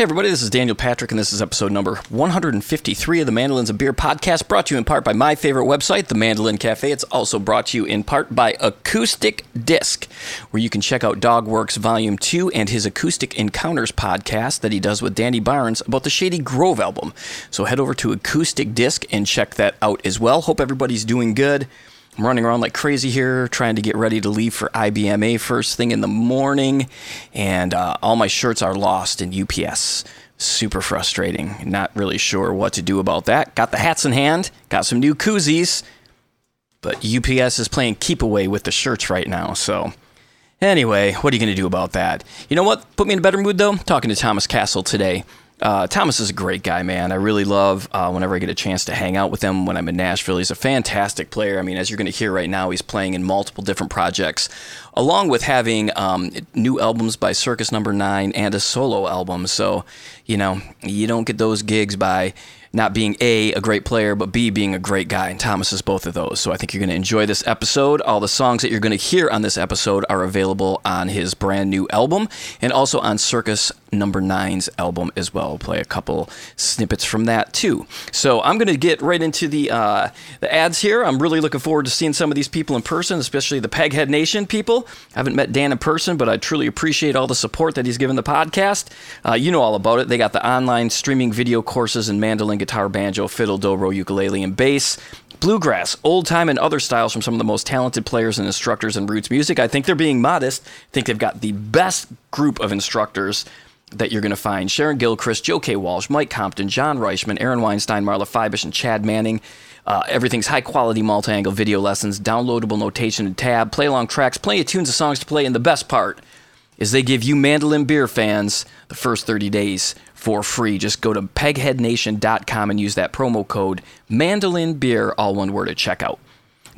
Hey, everybody, this is Daniel Patrick, and this is episode number 153 of the Mandolins and Beer podcast, brought to you in part by my favorite website, The Mandolin Cafe. It's also brought to you in part by Acoustic Disc, where you can check out Dog Works Volume 2 and his Acoustic Encounters podcast that he does with Danny Barnes about the Shady Grove album. So head over to Acoustic Disc and check that out as well. Hope everybody's doing good. I'm running around like crazy here, trying to get ready to leave for IBMA first thing in the morning, and uh, all my shirts are lost in UPS. Super frustrating. Not really sure what to do about that. Got the hats in hand, got some new koozies, but UPS is playing keep away with the shirts right now, so. Anyway, what are you going to do about that? You know what? Put me in a better mood though. Talking to Thomas Cassell today. Uh, Thomas is a great guy, man. I really love uh, whenever I get a chance to hang out with him when I'm in Nashville. He's a fantastic player. I mean, as you're going to hear right now, he's playing in multiple different projects, along with having um, new albums by Circus Number Nine and a solo album. So, you know, you don't get those gigs by not being A, a great player, but B, being a great guy. And Thomas is both of those. So I think you're going to enjoy this episode. All the songs that you're going to hear on this episode are available on his brand new album and also on Circus Number Nine's album as well. We'll play a couple snippets from that too. So I'm going to get right into the uh, the ads here. I'm really looking forward to seeing some of these people in person, especially the Peghead Nation people. I haven't met Dan in person, but I truly appreciate all the support that he's given the podcast. Uh, you know all about it. They got the online streaming video courses in mandolin, guitar, banjo, fiddle, dobro, ukulele, and bass bluegrass, old time, and other styles from some of the most talented players and instructors in roots music. I think they're being modest. I think they've got the best group of instructors that you're going to find Sharon Gilchrist, Joe K. Walsh, Mike Compton, John Reischman, Aaron Weinstein, Marla Fibish, and Chad Manning. Uh, everything's high quality multi angle video lessons, downloadable notation and tab, play along tracks, plenty of tunes and songs to play, and the best part is they give you mandolin beer fans the first 30 days for free. Just go to pegheadnation.com and use that promo code mandolin beer, all one word at checkout.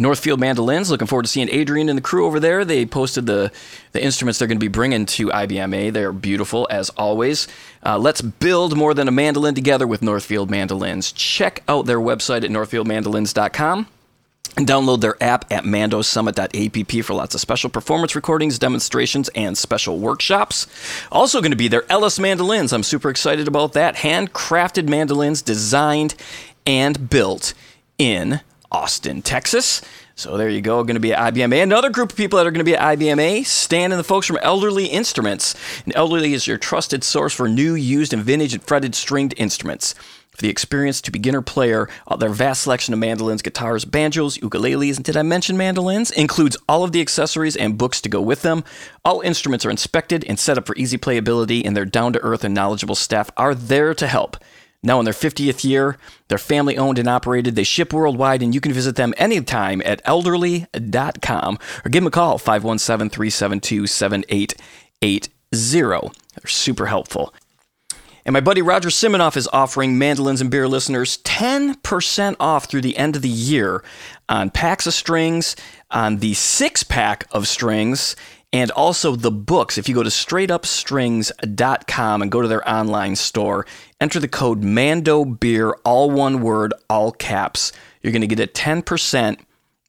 Northfield Mandolins. Looking forward to seeing Adrian and the crew over there. They posted the, the instruments they're going to be bringing to IBMA. They're beautiful as always. Uh, let's build more than a mandolin together with Northfield Mandolins. Check out their website at northfieldmandolins.com. And download their app at mandosummit.app for lots of special performance recordings, demonstrations, and special workshops. Also, going to be their Ellis mandolins. I'm super excited about that. Handcrafted mandolins designed and built in Austin, Texas. So there you go, going to be at IBMA. Another group of people that are going to be at IBMA, Stan and the folks from Elderly Instruments. And Elderly is your trusted source for new, used, and vintage and fretted stringed instruments. For the experienced to beginner player, uh, their vast selection of mandolins, guitars, banjos, ukuleles, and did I mention mandolins? Includes all of the accessories and books to go with them. All instruments are inspected and set up for easy playability, and their down to earth and knowledgeable staff are there to help. Now, in their 50th year, they're family owned and operated. They ship worldwide, and you can visit them anytime at elderly.com or give them a call, 517 372 7880. They're super helpful. And my buddy Roger Siminoff is offering Mandolins and Beer listeners 10% off through the end of the year on packs of strings, on the six pack of strings, and also the books. If you go to straightupstrings.com and go to their online store, enter the code Mando Beer, all one word, all caps, you're going to get a 10%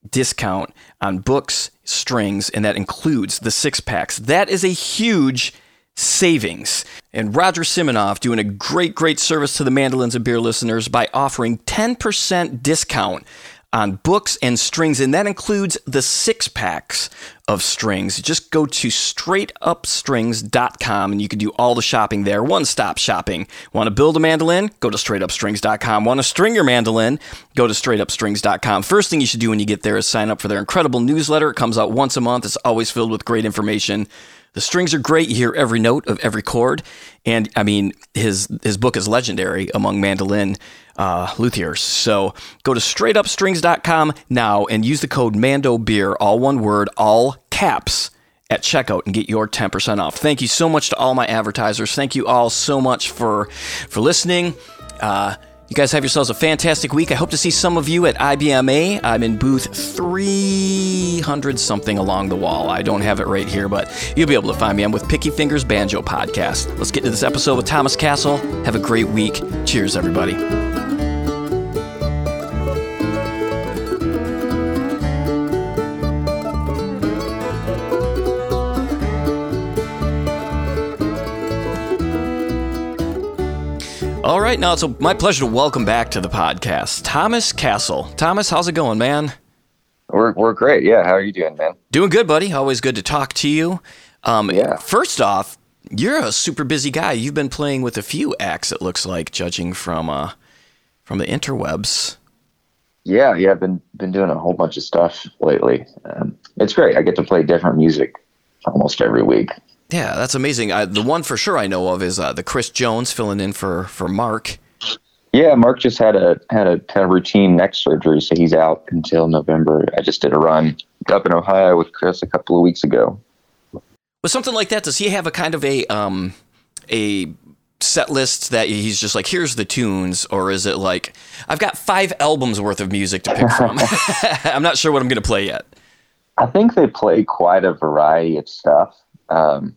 discount on books, strings, and that includes the six packs. That is a huge savings. And Roger Siminoff doing a great, great service to the Mandolins and Beer listeners by offering 10% discount on books and strings, and that includes the six packs of strings. Just go to straightupstrings.com and you can do all the shopping there. One stop shopping. Want to build a mandolin? Go to straightupstrings.com. Want to string your mandolin? Go to straightupstrings.com. First thing you should do when you get there is sign up for their incredible newsletter. It comes out once a month, it's always filled with great information. The strings are great. You hear every note of every chord, and I mean his his book is legendary among mandolin uh, luthiers. So go to straightupstrings.com now and use the code Mando Beer, all one word, all caps at checkout and get your 10% off. Thank you so much to all my advertisers. Thank you all so much for for listening. Uh, you guys have yourselves a fantastic week. I hope to see some of you at IBMA. I'm in booth 300 something along the wall. I don't have it right here, but you'll be able to find me. I'm with Picky Fingers Banjo Podcast. Let's get to this episode with Thomas Cassell. Have a great week. Cheers, everybody. All right, now it's a, my pleasure to welcome back to the podcast Thomas Cassell. Thomas, how's it going, man? We're, we're great. Yeah. How are you doing, man? Doing good, buddy. Always good to talk to you. Um, Yeah. First off, you're a super busy guy. You've been playing with a few acts, it looks like, judging from uh, from the interwebs. Yeah. Yeah. I've been, been doing a whole bunch of stuff lately. Um, it's great. I get to play different music almost every week. Yeah, that's amazing. I, the one for sure I know of is uh, the Chris Jones filling in for for Mark. Yeah. Mark just had a, had a kind of routine neck surgery. So he's out until November. I just did a run up in Ohio with Chris a couple of weeks ago. With something like that, does he have a kind of a um a set list that he's just like, here's the tunes, or is it like I've got five albums worth of music to pick from? I'm not sure what I'm gonna play yet. I think they play quite a variety of stuff. Um,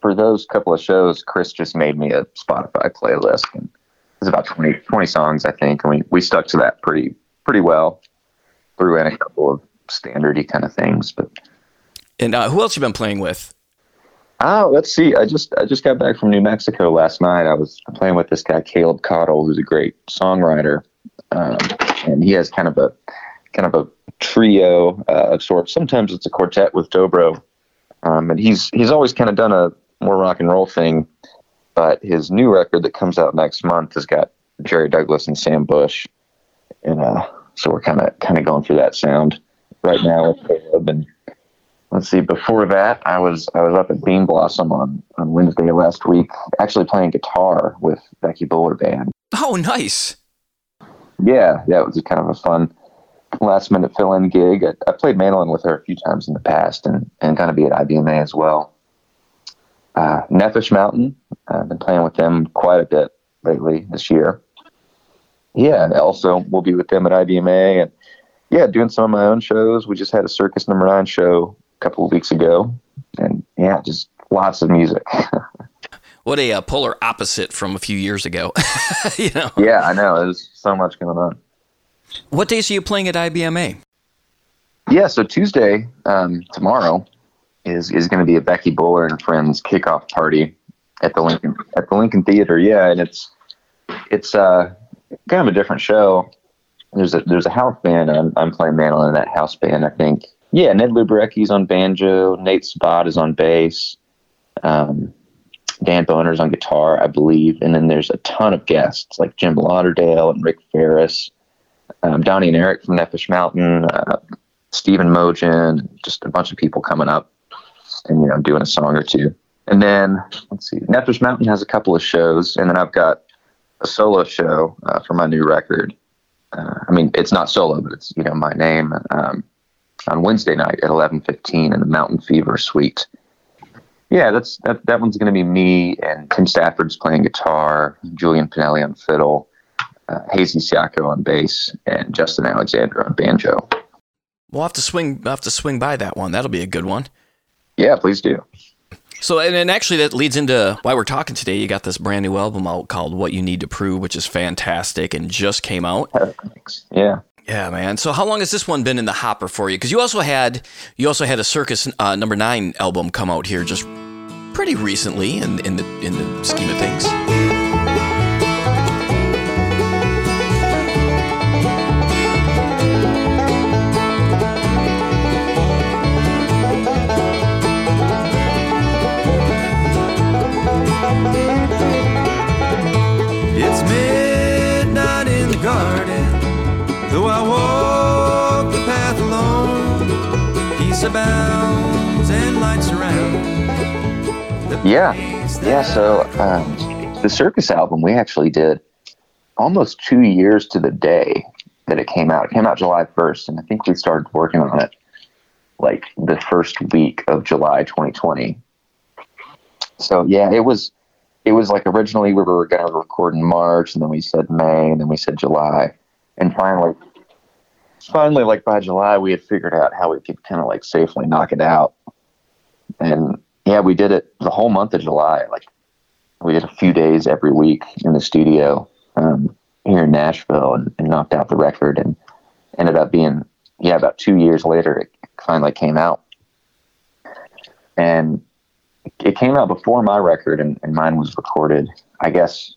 for those couple of shows, Chris just made me a Spotify playlist, and it's about 20, 20 songs, I think, and we, we stuck to that pretty pretty well. Threw in a couple of standardy kind of things, but And uh, who else you been playing with? oh, let's see. I just I just got back from New Mexico last night. I was playing with this guy Caleb Caudle, who's a great songwriter, um, and he has kind of a kind of a trio uh, of sorts. Sometimes it's a quartet with Dobro, um, and he's he's always kind of done a more rock and roll thing. But his new record that comes out next month has got Jerry Douglas and Sam Bush, and uh, so we're kind of kind of going through that sound right now with Caleb. And let's see, before that, I was I was up at Bean Blossom on on Wednesday last week, actually playing guitar with Becky Buller Band. Oh, nice. Yeah, yeah, it was kind of a fun last minute fill in gig. I, I played mandolin with her a few times in the past and, and kind of be at IBMA as well. Uh, Nefesh Mountain, I've been playing with them quite a bit lately this year. Yeah, and also we'll be with them at IBMA and yeah, doing some of my own shows. We just had a Circus Number Nine show a couple of weeks ago, and yeah, just lots of music. What a uh, polar opposite from a few years ago. you know. yeah, I know. There's so much going on. What days are you playing at IBMA? Yeah, so Tuesday, um, tomorrow, is is going to be a Becky Buller and friends kickoff party at the Lincoln at the Lincoln Theater. Yeah, and it's it's uh, kind of a different show. There's a there's a house band. I'm, I'm playing mandolin in that house band. I think. Yeah, Ned Luberecki's on banjo. Nate Spot is on bass. Um, Dan Boner's on guitar, I believe, and then there's a ton of guests like Jim Lauderdale and Rick Faris, um, Donnie and Eric from Nefesh Mountain, uh, Stephen Mougin, just a bunch of people coming up and you know doing a song or two. And then let's see, Nefesh Mountain has a couple of shows, and then I've got a solo show uh, for my new record. Uh, I mean, it's not solo, but it's you know my name um, on Wednesday night at eleven fifteen in the Mountain Fever Suite. Yeah, that's that. That one's going to be me and Tim Stafford's playing guitar, Julian Pinelli on fiddle, uh, Hasee Ciaccio on bass, and Justin Alexander on banjo. We'll have to swing. Have to swing by that one. That'll be a good one. Yeah, please do. So, and, and actually, that leads into why we're talking today. You got this brand new album out called "What You Need to Prove," which is fantastic and just came out. Thanks. Yeah. Yeah, man. So, how long has this one been in the hopper for you? Because you also had you also had a Circus uh, Number Nine album come out here just pretty recently in in the in the scheme of things. Yeah. Yeah. So um, the circus album we actually did almost two years to the day that it came out. It came out July 1st, and I think we started working on it like the first week of July 2020. So yeah, it was it was like originally we were going to record in March, and then we said May, and then we said July, and finally, finally, like by July, we had figured out how we could kind of like safely knock it out, and yeah, we did it the whole month of July. Like we did a few days every week in the studio um, here in Nashville, and, and knocked out the record, and ended up being yeah about two years later it finally came out, and it came out before my record, and, and mine was recorded. I guess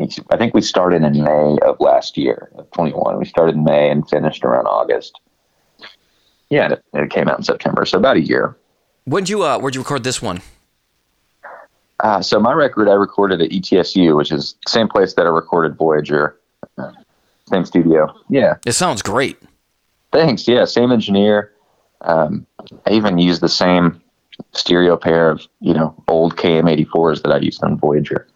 I think we started in May of last year, of 21. We started in May and finished around August. Yeah, it, it came out in September, so about a year. When'd you uh, where'd you record this one? Uh, so my record I recorded at ETSU, which is the same place that I recorded Voyager, uh, same studio. Yeah, It sounds great. thanks. Yeah, same engineer. Um, I even used the same stereo pair of you know old KM84s that I used on Voyager.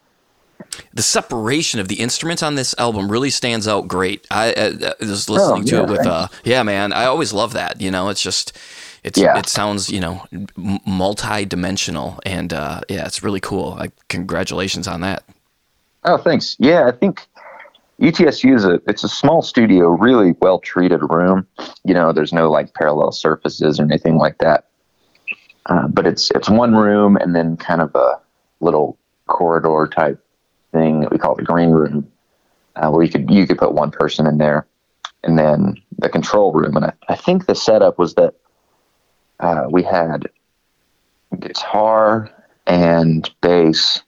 The separation of the instruments on this album really stands out great. I, I, I was listening to yeah, it with, thanks. uh, yeah, man. I always love that. You know, it's just, it's, Yeah. it sounds, you know, multi-dimensional, and uh, yeah, it's really cool. Like, congratulations on that. Oh, thanks. Yeah, I think ETSU is a it's a small studio, really well treated room. You know, there's no like parallel surfaces or anything like that. Uh, but it's it's one room and then kind of a little corridor type thing that we call the green room, uh, where you could you could put one person in there, and then the control room. And I, I think the setup was that uh, we had guitar and bass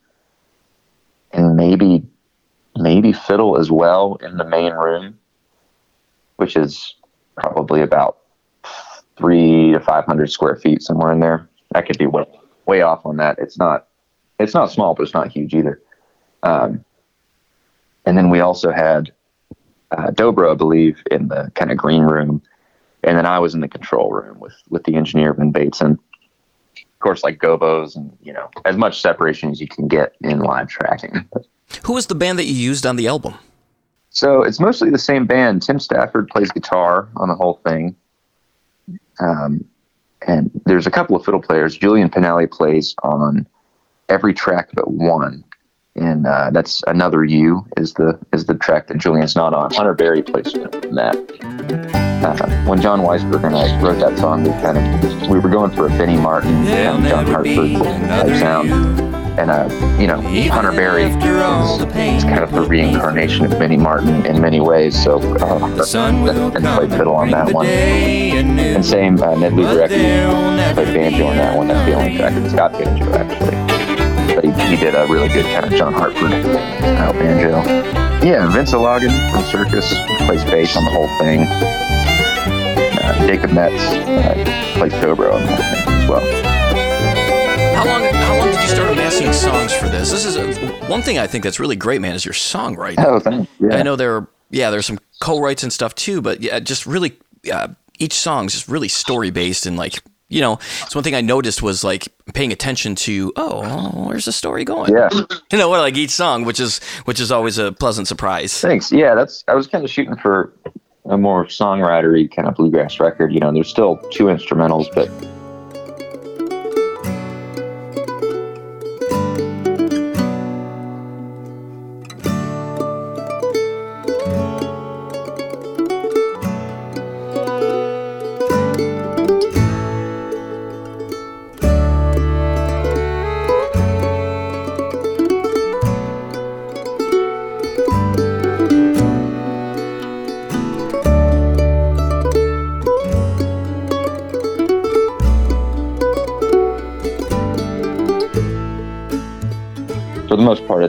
and maybe maybe fiddle as well in the main room, which is probably about three to five hundred square feet somewhere in there. I could be way, way off on that. It's not it's not small, but it's not huge either. Um, and then we also had uh, Dobro, I believe, in the kind of green room, and then I was in the control room with with the engineer Ben Bateson. Of course, like gobos and you know as much separation as you can get in live tracking. Who was the band that you used on the album? So it's mostly the same band. Tim Stafford plays guitar on the whole thing. Um, and there's a couple of fiddle players. Julian Pinelli plays on every track but one. And uh, that's another you is the is the track that Julian's not on. Hunter Berry plays that. Uh, when John Weisberg and I wrote that song, we kind of we were going for a Benny Martin and John Hartford type sound. And uh, you know, Hunter Berry after all the is, is kind of the reincarnation of Benny Martin in many ways. So uh, The sun will and played fiddle on that one. And same uh, Ned Luberecki played banjo on that one. That's the only track. that's got Banjo actually, he, he did a really good kind of John Hartford style banjo. Yeah, Vince Ilagan from Circus plays bass on the whole thing. Uh, Jacob Metz uh, plays dobro on the whole thing as well. How long? How long did you start amassing songs for this? This is a, one thing I think that's really great, man. Is your songwriting. Oh, thanks. Yeah. I know there, are, yeah, there's some co-writes and stuff too, but yeah, just really, uh, each song's just really story based and like, you know, it's one thing I noticed was like paying attention to, oh, well, where's the story going? Yeah. You know, what like each song, which is which is always a pleasant surprise. Thanks. Yeah, that's. I was kind of shooting for a more songwritery kind of bluegrass record. You know, there's still two instrumentals, but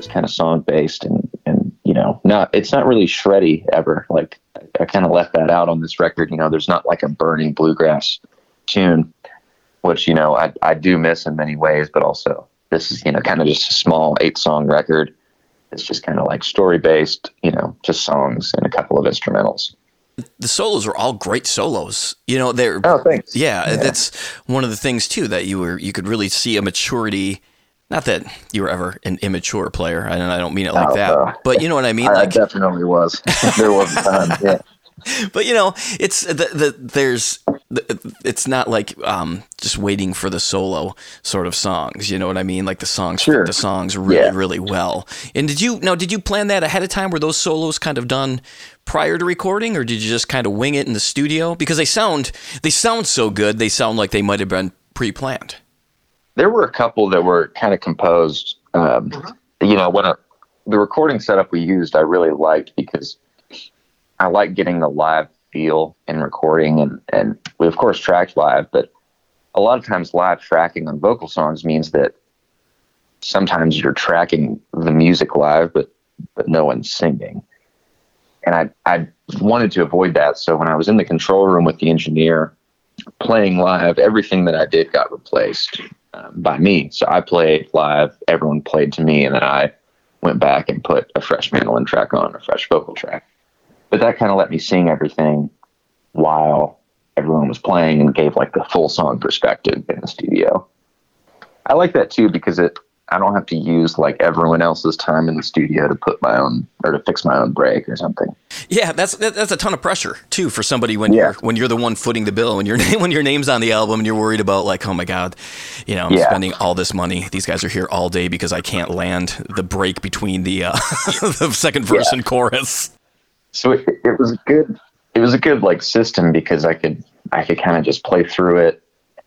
the most part, it's kind of song based and and you know, not it's not really shreddy ever. Like I, I kind of left that out on this record. You know, there's not like a burning bluegrass tune, which you know I I do miss in many ways, but also this is you know kind of just a small eight song record. It's just kind of like story based, you know, just songs and a couple of instrumentals. The solos are all great solos. You know, they're Oh, thanks. yeah, Yeah. that's one of the things too that you were you could really see a maturity. Not that you were ever an immature player, and I don't mean it like Oh, that, no. but you know what I mean. I, I Like, definitely was. there was a time. Yeah. but you know, it's the, the there's the, it's not like um just waiting for the solo sort of songs. You know what I mean? Like the songs Sure. the songs really Yeah. really well. And did you now did you plan that ahead of time? Were those solos kind of done prior to recording, or did you just kind of wing it in the studio? Because they sound they sound so good, they sound like they might have been pre-planned. There were a couple that were kind of composed. Um, you know, when a, the recording setup we used, I really liked because I like getting the live feel in recording, and and we of course tracked live, but a lot of times live tracking on vocal songs means that sometimes you're tracking the music live, but but no one's singing. And I, I wanted to avoid that. So when I was in the control room with the engineer playing live, everything that I did got replaced um, by me. So I played live, everyone played to me, and then I went back and put a fresh mandolin track on, a fresh vocal track. But that kind of let me sing everything while everyone was playing and gave like the full song perspective in the studio. I like that too because it I don't have to use like everyone else's time in the studio to put my own or to fix my own break or something. Yeah, that's that's a ton of pressure too for somebody when Yeah. you're when you're the one footing the bill when your name when your name's on the album and you're worried about like oh my god, you know I'm Yeah. spending all this money. These guys are here all day because I can't land the break between the uh, the second verse Yeah. and chorus. So it, it was a good it was a good like system because I could I could kind of just play through it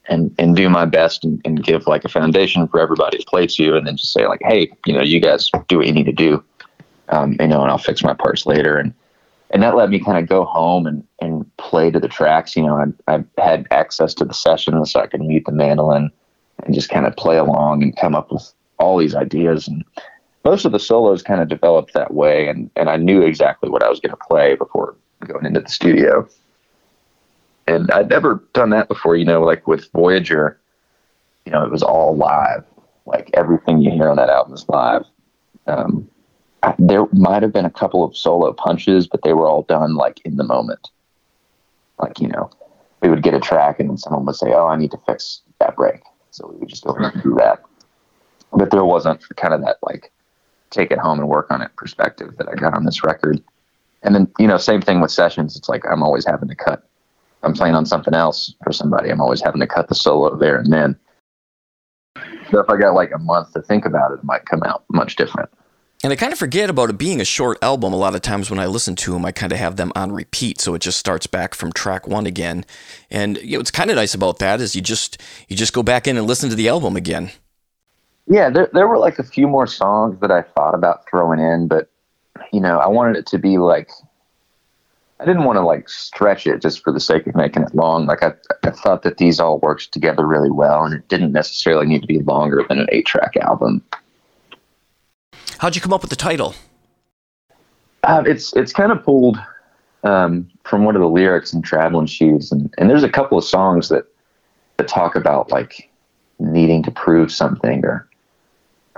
and and do my best and, and give like a foundation for everybody to play to and then just say like hey you know you guys do what you need to do um, you know and I'll fix my parts later and and that let me kind of go home and and play to the tracks you know I I had access to the sessions so I could mute the mandolin and just kind of play along and come up with all these ideas and most of the solos kind of developed that way and, and I knew exactly what I was going to play before going into the studio. And I'd never done that before, you know, like with Voyager, you know, it was all live. Like everything you hear on that album is live. Um, I, there might have been a couple of solo punches, but they were all done like in the moment. Like, you know, we would get a track and then someone would say, Oh, I need to fix that break. So we would just go and do that. But there wasn't kind of that like take it home and work on it perspective that I got on this record. And then, you know, same thing with sessions. It's like I'm always having to cut. I'm playing on something else for somebody. I'm always having to cut the solo there and then. So if I got like a month to think about it, it might come out much different. And I kind of forget about it being a short album. A lot of times when I listen to them, I kind of have them on repeat, so it just starts back from track one again. And you know, what's kind of nice about that is you just you just go back in and listen to the album again. Yeah, there there were like a few more songs that I thought about throwing in, but you know, I wanted it to be like I didn't want to like stretch it just for the sake of making it long. Like I, I thought that these all worked together really well, and it didn't necessarily need to be longer than an eight-track album. How'd you come up with the title? Uh, it's it's kind of pulled um, from one of the lyrics in Traveling Shoes, and, and there's a couple of songs that that talk about like needing to prove something or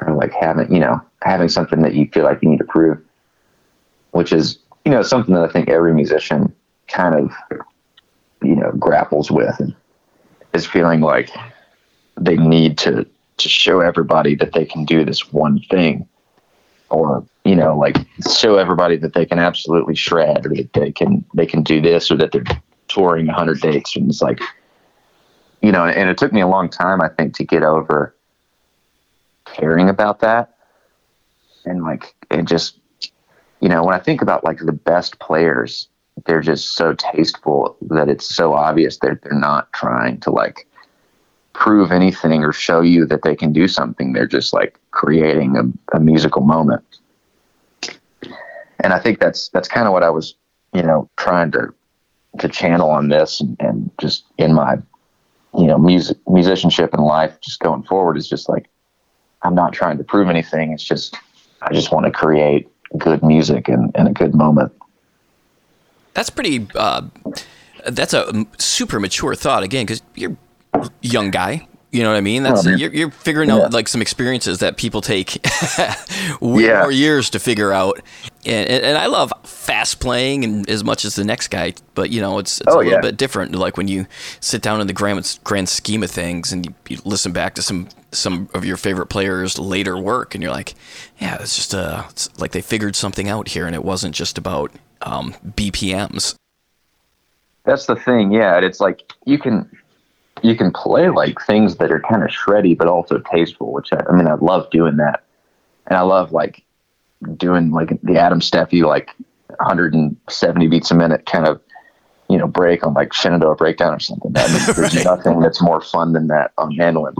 or like having you know having something that you feel like you need to prove, which is you know something that I think every musician kind of you know grapples with is feeling like they need to to show everybody that they can do this one thing or you know like show everybody that they can absolutely shred or that they can they can do this or that they're touring 100 dates. And it's like you know and it took me a long time i think to get over caring about that. And like it just you know when i think about like the best players they're just so tasteful that it's so obvious that they're not trying to like prove anything or show you that they can do something. They're just like creating a, a musical moment. And I think that's that's kind of what I was, you know, trying to to channel on this and, and just in my, you know, music musicianship and life just going forward is just like I'm not trying to prove anything. It's just I just want to create good music and, and a good moment. That's pretty. Uh, that's a super mature thought again, because you're a young guy. You know what I mean? That's Oh, you're, you're figuring Yeah. out like some experiences that people take way Yeah. more years to figure out. And, and, I love fast playing and as much as the next guy, but you know it's, it's Oh, a little yeah. bit different. Like when you sit down in the grand grand scheme of things and you, you listen back to some some of your favorite players' later work, and you're like, yeah, it's just uh, it's like they figured something out here, and it wasn't just about um, BPMs. That's the thing, yeah. It's like you can you can play like things that are kind of shreddy but also tasteful, which I, I mean I love doing that, and I love like doing like the Adam Steffey like 170 beats a minute kind of you know break on like Shenandoah breakdown or something. I mean, there's Right. nothing that's more fun than that on mandolin.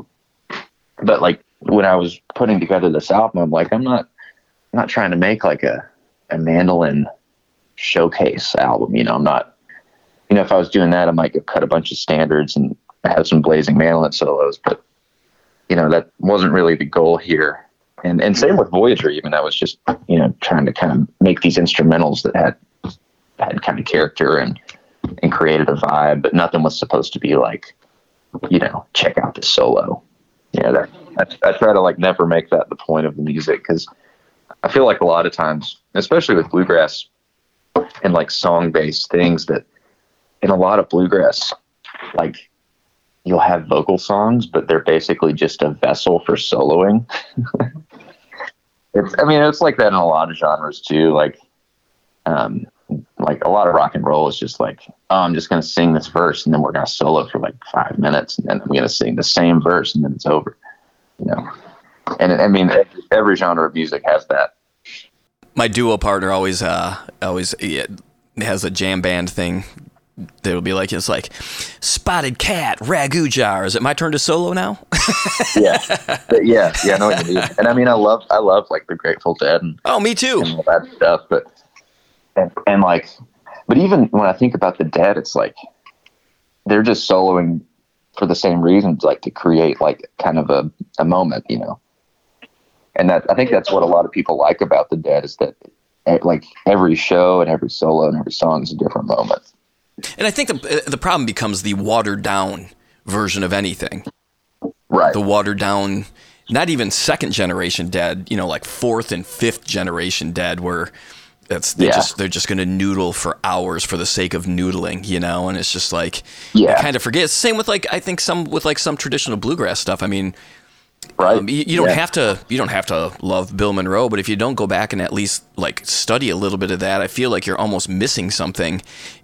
But like when I was putting together this album, I'm like I'm not I'm not trying to make like a a mandolin showcase album. You know, I'm not you know, if I was doing that, I might go cut a bunch of standards and have some blazing mandolin solos. But you know, that wasn't really the goal here. and and same with Voyager. Even I was just you know trying to kind of make these instrumentals that had had kind of character and and created a vibe, but nothing was supposed to be like you know check out this solo. Yeah, that I, I try to like never make that the point of the music because I feel like a lot of times, especially with bluegrass and like song based things, that in a lot of bluegrass, like you'll have vocal songs, but they're basically just a vessel for soloing. it's, I mean, it's like that in a lot of genres too. Like, um, like a lot of rock and roll is just like, oh, I'm just going to sing this verse and then we're going to solo for like five minutes and then I'm going to sing the same verse and then it's over, you know? And I mean, every genre of music has that. My duo partner always, uh, always has a jam band thing they'll be like, it's like spotted cat, ragu jar. Is it my turn to solo now? yeah, yeah, yeah. I know what you mean. And I mean, I love, I love like the Grateful Dead and oh, me too, and all that stuff. But and, and like, but even when I think about the Dead, it's like they're just soloing for the same reasons, like to create like kind of a, a moment, you know. And that I think that's what a lot of people like about the Dead is that eh, like every show and every solo and every song is a different moment. And I think the uh, the problem becomes the watered down version of anything. Right. The watered down, not even second generation dead, you know, like fourth and fifth generation dead, where that's they Yeah. just they're just gonna noodle for hours for the sake of noodling, you know, and it's just like Yeah. kind of forget. Same with like I think some with like some traditional bluegrass stuff. I mean, Right. um, you, you don't Yeah. have to you don't have to love Bill Monroe, but if you don't go back and at least like study a little bit of that, I feel like you're almost missing something.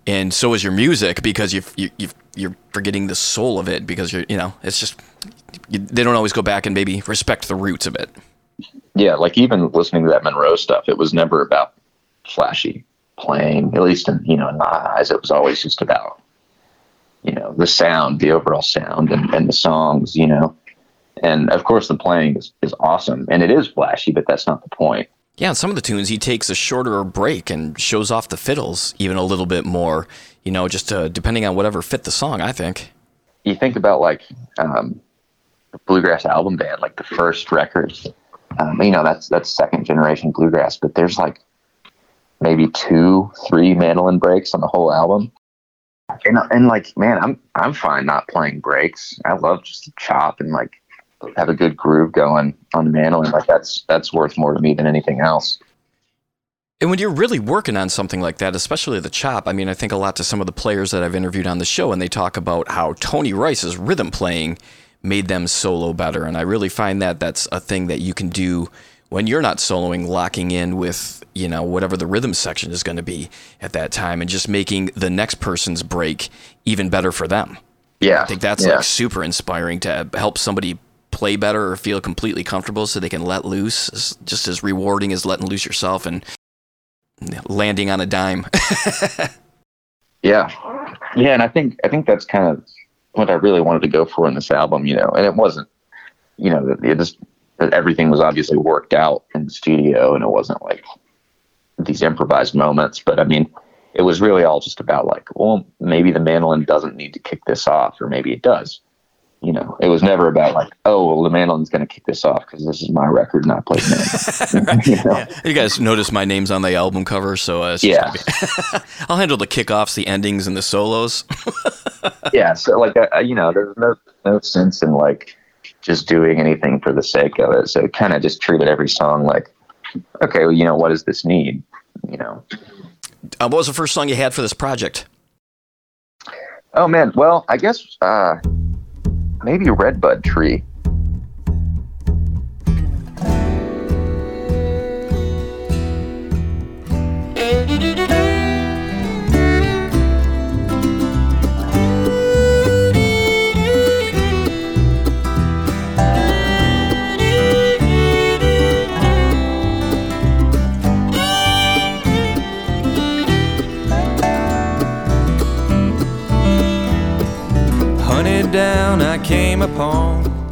And so is your music because you you you you're forgetting the soul of it because you're you know it's just you, they don't always go back and maybe respect the roots of it. yeah, like even listening to that Monroe stuff, it was never about flashy playing. At least in you know in my eyes, it was always just about you know the sound, the overall sound, and, and the songs. You know, and of course the playing is, is awesome, and it is flashy, but that's not the point. Yeah, in some of the tunes he takes a shorter break and shows off the fiddles even a little bit more. You know, just uh, depending on whatever fit the song. I think. You think about like um, the bluegrass album band, like the first records. Um, you know, that's that's second generation bluegrass, but there's like maybe two, three mandolin breaks on the whole album. And, and like, man, I'm I'm fine not playing breaks. I love just to chop and like have a good groove going on the mandolin. Like that's that's worth more to me than anything else. And when you're really working on something like that, especially the chop, I mean, I think a lot to some of the players that I've interviewed on the show, and they talk about how Tony Rice's rhythm playing made them solo better. And I really find that that's a thing that you can do when you're not soloing, locking in with, you know, whatever the rhythm section is going to be at that time and just making the next person's break even better for them. Yeah, I think that's yeah. like super inspiring to help somebody play better or feel completely comfortable so they can let loose. It's just as rewarding as letting loose yourself and landing on a dime. Yeah, yeah, and I think I think that's kind of what I really wanted to go for in this album, you know. And it wasn't, you know, it just everything was obviously worked out in the studio, and it wasn't like these improvised moments. But I mean, it was really all just about like, well, maybe the mandolin doesn't need to kick this off, or maybe it does. You know, it was never about like, oh, well, the mandolin's going to kick this off because this is my record and I play mandolin. you know? you guys notice my name's on the album cover, so uh, Yeah. I'll handle the kickoffs, the endings, and the solos. yeah so like uh, you know there's no no sense in like just doing anything for the sake of it so kind of just treated every song like okay well you know what does this need you know Uh, what was the first song you had for this project? oh man well i guess uh maybe redbud tree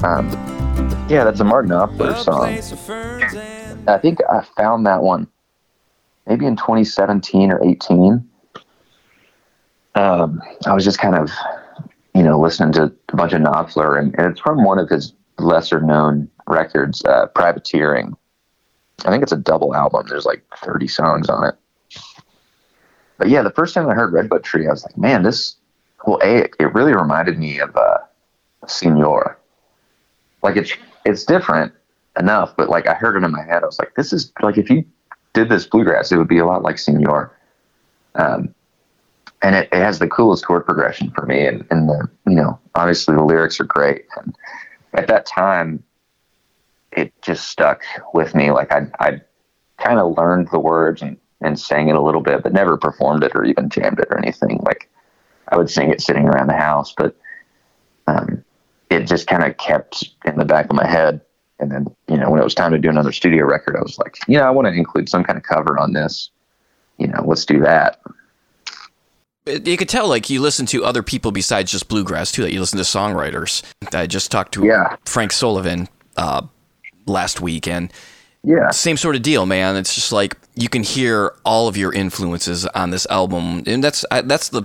um yeah that's a mark knopfler song place of ferns and i think i found that one maybe in 2017 or 18 um i was just kind of you know listening to a bunch of knopfler and, and it's from one of his lesser known Records, uh, Privateering. I think it's a double album. There's like 30 songs on it. But yeah, the first time I heard Redbud Tree, I was like, man, this, well, A, it really reminded me of uh, Senor. Like it's, it's different enough, but like I heard it in my head. I was like, this is like, if you did this bluegrass, it would be a lot like Senor. Um, and it, it has the coolest chord progression for me. And, and the, you know, obviously the lyrics are great. And at that time, it just stuck with me. Like I, I kind of learned the words and, and sang it a little bit, but never performed it or even jammed it or anything. Like I would sing it sitting around the house, but um, it just kind of kept in the back of my head. And then, you know, when it was time to do another studio record, I was like, you know, I want to include some kind of cover on this. You know, let's do that. You could tell, like, you listen to other people besides just bluegrass, too, that you listen to songwriters. I just talked to Yeah. Frank Sullivan uh, last week, and Yeah. same sort of deal, man. It's just like you can hear all of your influences on this album, and that's I, that's the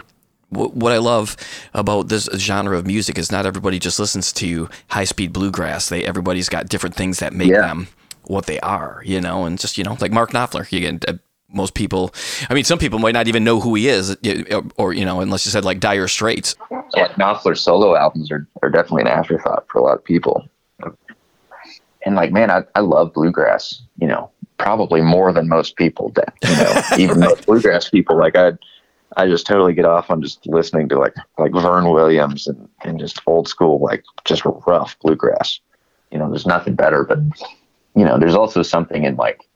what I love about this genre of music is not everybody just listens to high speed bluegrass. They everybody's got different things that make Yeah. them what they are, you know, and just you know, like Mark Knopfler. You get uh, most people. I mean, some people might not even know who he is, or, or you know, unless you said like Dire Straits. like Knopfler's solo albums are, are definitely an afterthought for a lot of people. And like, man, I, I love bluegrass, you know, probably more than most people that, you know, even most bluegrass people, like I, I just totally get off on just listening to like, like Vern Williams and, and just old school, like just rough bluegrass, you know, there's nothing better, but you know, there's also something in like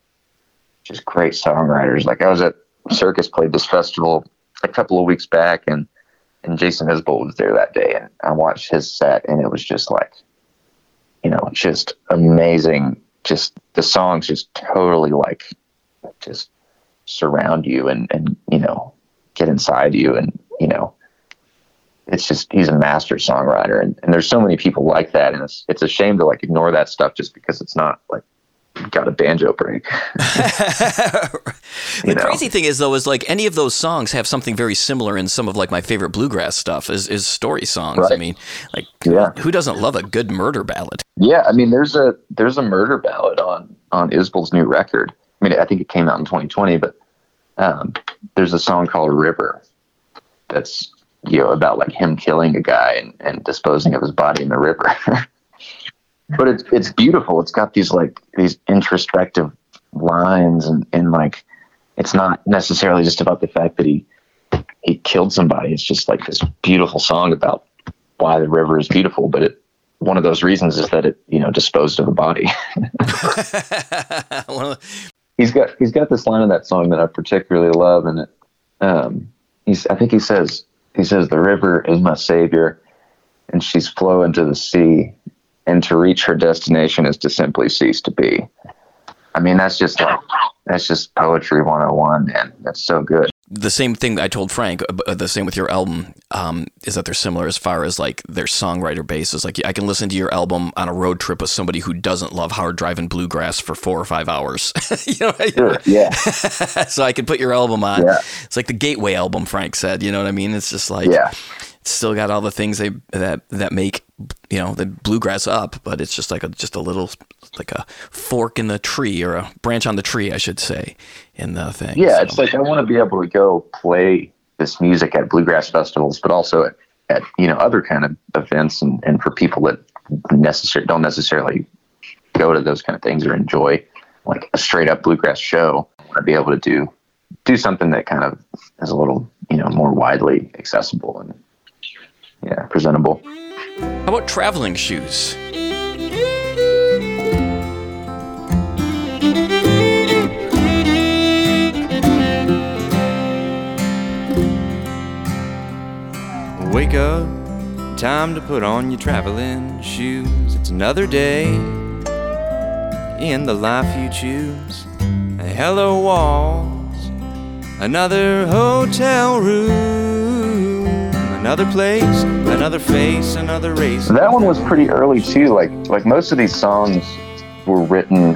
just great songwriters. Like I was at Circus played this festival a couple of weeks back and, and Jason Isbell was there that day, and I watched his set, and it was just like, you know, just amazing. Just the songs just totally like, just surround you, and and you know, get inside you, and you know, it's just he's a master songwriter, and, and there's so many people like that, and it's it's a shame to like ignore that stuff just because it's not like got a banjo break. the know. crazy thing is though is like any of those songs have something very similar in some of like my favorite bluegrass stuff is, is story songs i mean like Yeah. who doesn't love a good murder ballad Yeah, I mean, there's a there's a murder ballad on on Isbell's new record. I mean, I think it came out in 2020, but um, there's a song called River that's you know about like him killing a guy and, and disposing of his body in the river. but it's it's beautiful. It's got these like these introspective lines and and like it's not necessarily just about the fact that he he killed somebody. It's just like this beautiful song about why the river is beautiful, but it one of those reasons is that it you know disposed of a body. Of he's got he's got this line in that song that I particularly love, and it um he's I think he says he says the river is my savior, and she's flowing to the sea, and to reach her destination is to simply cease to be. I mean that's just like that's just poetry 101, man. That's so good. The same thing I told Frank, uh, the same with your album, um, is that they're similar as far as like their songwriter basis. Like I can listen to your album on a road trip with somebody who doesn't love hard driving bluegrass for four or five hours. you know, Sure. Yeah. so I can put your album on. Yeah. It's like the gateway album, Frank said. You know what I mean? It's just like Yeah. Still got all the things they that that make you know the bluegrass up, but it's just like a just a little like a fork in the tree or a branch on the tree, I should say, in the thing. Yeah, So- it's like I want to be able to go play this music at bluegrass festivals, but also at, at you know other kind of events, and, and for people that necessarily don't necessarily go to those kind of things or enjoy like a straight up bluegrass show. I want to be able to do do something that kind of is a little you know more widely accessible and yeah presentable. How about traveling shoes? Wake up, time to put on your traveling shoes. It's another day in the life you choose. Hello, walls, another hotel room, another place, another face, another race. That one was pretty early too. Like like most of these songs were written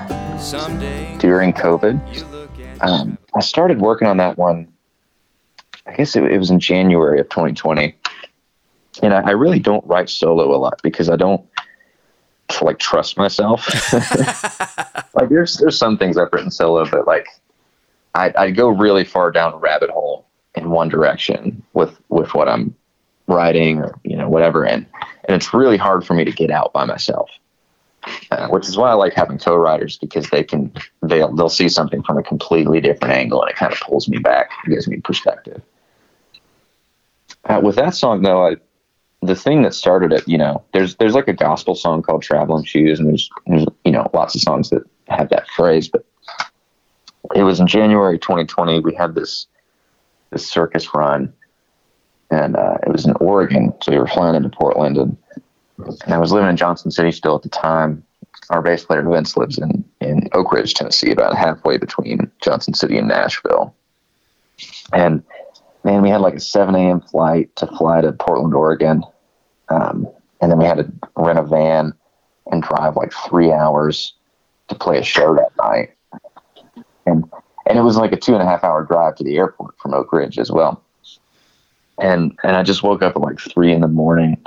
during COVID. you look at um, I started working on that one. I guess it, it was in January of 2020, and I, I really don't write solo a lot because I don't. like trust myself. like there's there's some things I've written solo, but like I I go really far down a rabbit hole in one direction with with what I'm writing or you know whatever, and and it's really hard for me to get out by myself. Uh, which is why I like having co-writers because they can they'll they'll see something from a completely different angle and it kind of pulls me back, gives me perspective. Uh, with that song though, I, the thing that started it, you know, there's there's like a gospel song called "Traveling Shoes," and there's, there's you know lots of songs that have that phrase. But it was in January 2020. We had this this circus run, and uh, it was in Oregon. So we were flying into Portland, and, and I was living in Johnson City still at the time. Our bass player Vince lives in in Oak Ridge, Tennessee, about halfway between Johnson City and Nashville, and man, we had like a 7 a.m. flight to fly to Portland, Oregon. Um, and then we had to rent a van and drive like three hours to play a show that night. And, and it was like a two and a half hour drive to the airport from Oak Ridge as well. And, and I just woke up at like three in the morning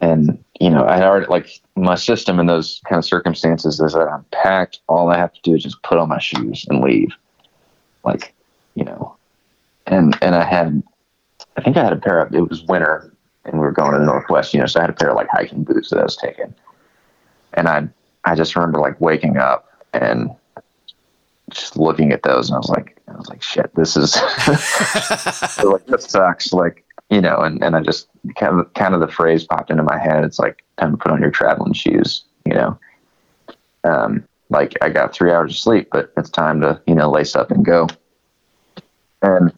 and, you know, I had already like my system in those kind of circumstances is that I'm packed. All I have to do is just put on my shoes and leave. Like, you know, and and I had, I think I had a pair of. It was winter, and we were going to the Northwest, you know, so I had a pair of like hiking boots that I was taking, and I I just remember like waking up and just looking at those, and I was like, I was like, shit, this is like this sucks, like you know, and and I just kind of kind of the phrase popped into my head. It's like time to put on your traveling shoes, you know. Um, like I got three hours of sleep, but it's time to you know lace up and go. And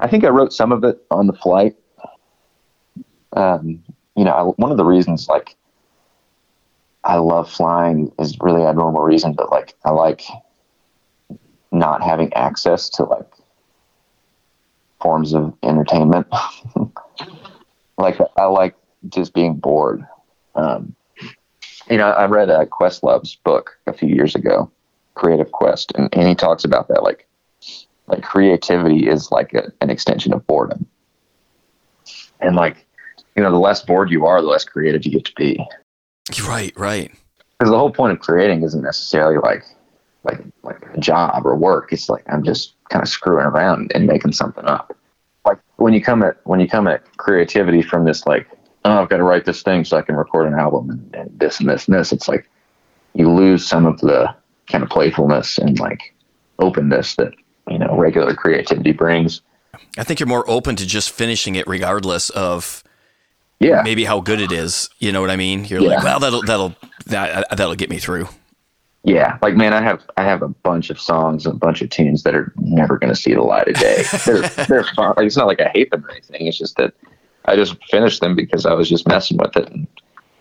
I think I wrote some of it on the flight. Um, you know, I, one of the reasons like I love flying is really a normal reason, but like I like not having access to like forms of entertainment. like I like just being bored. Um, you know, I read uh, Questlove's book a few years ago, Creative Quest, and, and he talks about that. Like, like creativity is like a, an extension of boredom, and like, you know, the less bored you are, the less creative you get to be. Right, right. Because the whole point of creating isn't necessarily like, like, like a job or work. It's like I'm just kind of screwing around and making something up. Like when you come at when you come at creativity from this like oh, I've got to write this thing so I can record an album and, and this and this and this. It's like you lose some of the kind of playfulness and like openness that you know regular creativity brings. I think you're more open to just finishing it regardless of Yeah, maybe how good it is. You know what I mean? You're Yeah. like, well, that'll that'll that that'll get me through. Yeah. Like man, I have I have a bunch of songs and a bunch of tunes that are never going to see the light of day. they're they're fun. Like, it's not like I hate them or anything. It's just that I just finished them because I was just messing with it. And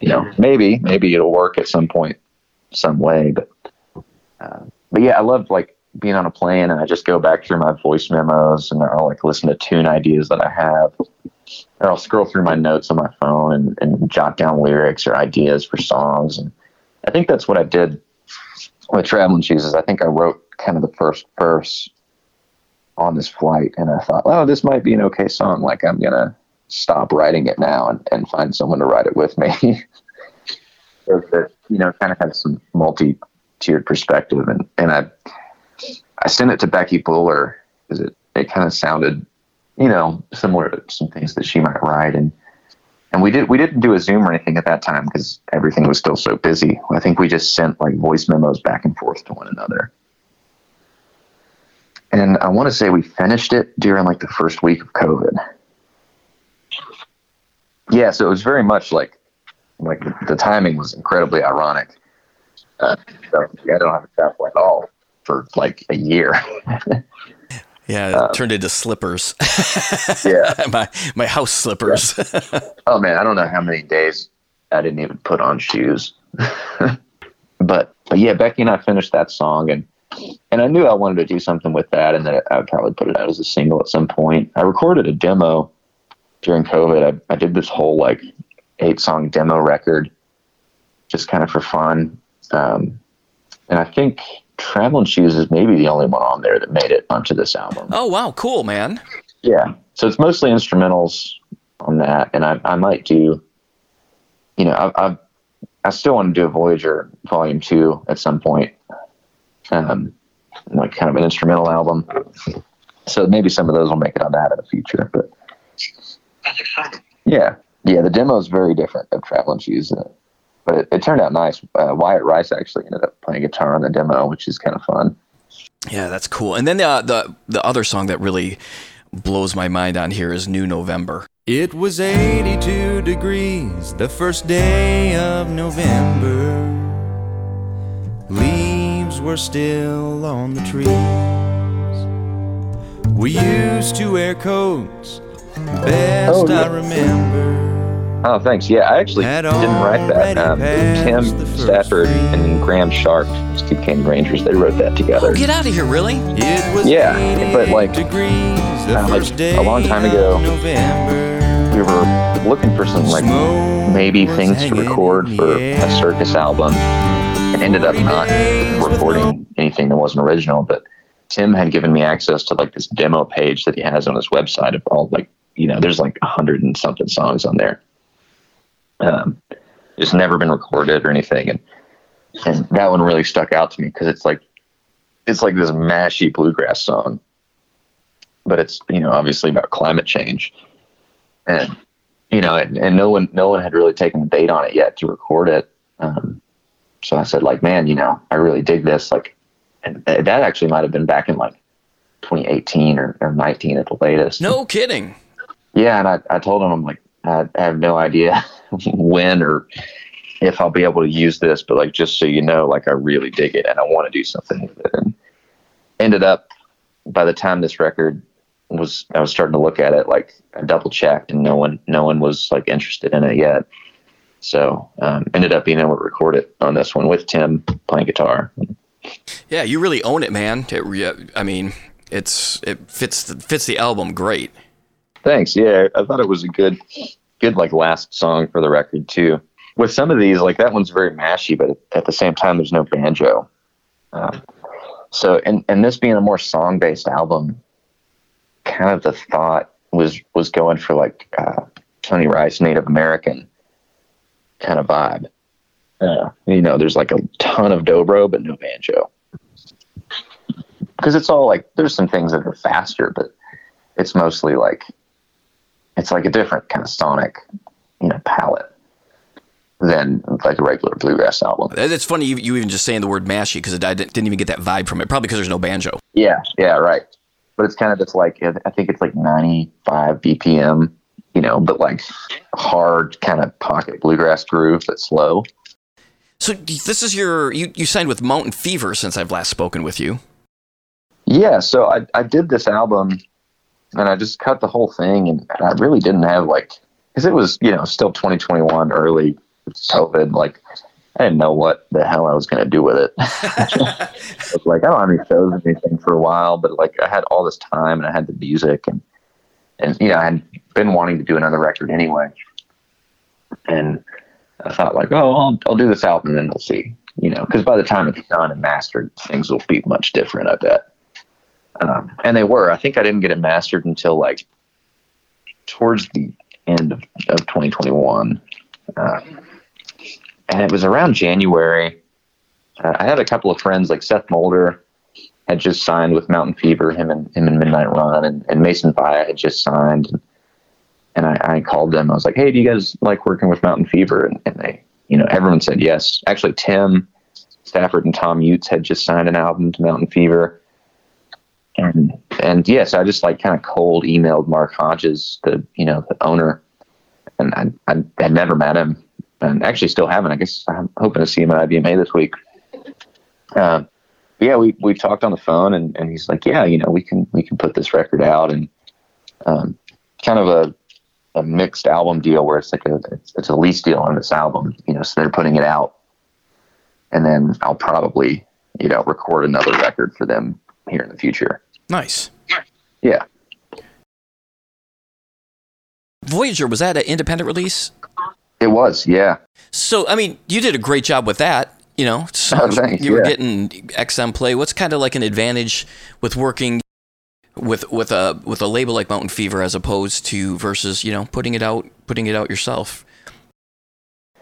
you know, maybe maybe it'll work at some point, some way. But uh, but yeah, I love like being on a plane and I just go back through my voice memos and I'll like listen to tune ideas that I have. Or I'll scroll through my notes on my phone and, and jot down lyrics or ideas for songs. And I think that's what I did with Traveling Shoes. Is I think I wrote kind of the first verse on this flight, and I thought, oh, this might be an okay song. Like I'm gonna stop writing it now and, and find someone to write it with me. so that you know, kind of had some multi-tiered perspective, and and I I sent it to Becky Buller because it it kind of sounded, you know, similar to some things that she might write, and and we did we didn't do a Zoom or anything at that time because everything was still so busy. I think we just sent like voice memos back and forth to one another. And I want to say we finished it during like the first week of COVID. Yeah, so it was very much like like the, the timing was incredibly ironic. Uh, so I don't have a travel at all for like a year. Yeah, it Um, turned into slippers. yeah. my my house slippers. Oh man, I don't know how many days I didn't even put on shoes. but but yeah, Becky and I finished that song and and I knew I wanted to do something with that and that I would probably put it out as a single at some point. I recorded a demo during COVID. I, I did this whole like eight song demo record just kind of for fun. Um, and I think Traveling Shoes is maybe the only one on there that made it onto this album. oh wow, cool man. Yeah. So it's mostly instrumentals on that, and I, I might do, you know, I've, I've I still want to do a Voyager Volume Two at some point, um, like kind of an instrumental album. So maybe some of those will make it on that in the future. But yeah, yeah, the demo is very different of Traveling Shoes, uh, but it, it turned out nice. Uh, Wyatt Rice actually ended up playing guitar on the demo, which is kind of fun. Yeah, that's cool. And then the the the other song that really blows my mind on here is New November. It was 82 degrees the first day of November. Leaves were still on the trees. We used to wear coats, best Oh, yeah. I remember. Oh, thanks. Yeah, I actually Had didn't write that. Um, Tim passed the first Stafford three. and Graham Sharp, those two King Rangers, they wrote that together. Oh, get out of here, really? It was Yeah, but, like, degrees the uh, like, first day a long time of ago, November. We were looking for some like Smoke maybe things to record for a circus album, and ended up not recording anything that wasn't original. But Tim had given me access to like this demo page that he has on his website of all like you know, there's like a hundred and something songs on there. Um, it's never been recorded or anything, and and that one really stuck out to me because it's like it's like this mashy bluegrass song, but it's you know obviously about climate change, and you know, and, and no one no one had really taken the bait on it yet to record it. Um, so I said, like, man, you know, I really dig this. Like, and that actually might have been back in like 2018 or, or 19 at the latest. No kidding. Yeah, and I, I told him I'm like I, have no idea when or if I'll be able to use this, but like just so you know, like I really dig it and I want to do something with it. And ended up by the time this record was I was starting to look at it, like I double checked and no one no one was like interested in it yet. So um, ended up being able to record it on this one with Tim playing guitar. Yeah, you really own it, man. It, I mean, it's it fits fits the album great. Thanks. Yeah, I thought it was a good, good like last song for the record too. With some of these, like that one's very mashy, but at the same time, there's no banjo. Um, so, and and this being a more song based album, kind of the thought was was going for like uh, Tony Rice, Native American kind of vibe. Uh, you know, there's like a ton of dobro, but no banjo. Because it's all like there's some things that are faster, but it's mostly like it's like a different kind of sonic, you know, palette than like a regular bluegrass album. It's funny you, you even just saying the word mashy because I didn't, didn't even get that vibe from it. Probably because there's no banjo. Yeah, yeah, right. But it's kind of just like I think it's like 95 BPM, you know, but like hard kind of pocket bluegrass groove that's slow. So this is your you, you signed with Mountain Fever since I've last spoken with you. Yeah, so I I did this album and I just cut the whole thing and I really didn't have like because it was you know still 2021 early COVID like I didn't know what the hell I was going to do with it. I was like, I don't have any shows or anything for a while, but like I had all this time and I had the music and and you know I had been wanting to do another record anyway, and I thought like, oh, I'll I'll do this album and then we'll see, you know, because by the time it's done and mastered, things will be much different. I bet. Um, and they were. I think I didn't get it mastered until like towards the end of, of 2021. Uh, and it was around January. Uh, I had a couple of friends like Seth Mulder had just signed with Mountain Fever, him and him and Midnight Run, and, and Mason Via had just signed. And, and I, I called them. I was like, "Hey, do you guys like working with Mountain Fever?" And, and they, you know, everyone said yes. Actually, Tim Stafford and Tom Utes had just signed an album to Mountain Fever. And and yes, I just like kind of cold emailed Mark Hodges, the you know the owner, and I I never met him, and actually still haven't. I guess I'm hoping to see him at IBMA this week. But yeah, we we talked on the phone, and, and he's like, yeah, you know, we can we can put this record out, and um, kind of a a mixed album deal where it's like a it's, it's a lease deal on this album, you know, so they're putting it out, and then I'll probably you know record another record for them here in the future. Nice. Yeah. Voyager was that an independent release? It was, yeah. So I mean, you did a great job with that. You know, so Oh, thanks, you were yeah. getting XM play. What's kind of like an advantage with working with with a with a label like Mountain Fever as opposed to versus you know putting it out putting it out yourself?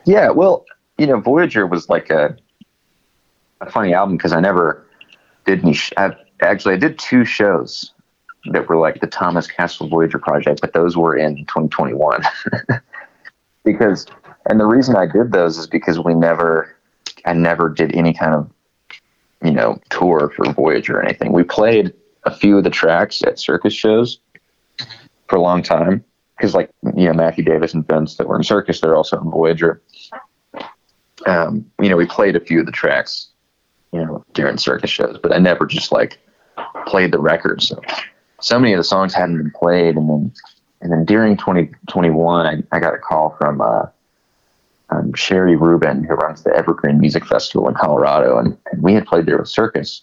Yeah, well, you know, Voyager was like a a funny album because I never did any. Sh- I, actually, I did two shows that were like the Thomas Cassell Voyager project, but those were in 2021 because, and the reason I did those is because we never, I never did any kind of, you know, tour for Voyager or anything. We played a few of the tracks at circus shows for a long time because, like, you know, Matthew Davis and Vince that were in circus, they're also in Voyager. Um, you know, we played a few of the tracks, you know, during circus shows, but I never just like played the record. So, so many of the songs hadn't been played, and then, and then during 2021, I, I got a call from uh, um, Sherry Rubin, who runs the Evergreen Music Festival in Colorado, and, and we had played there with Circus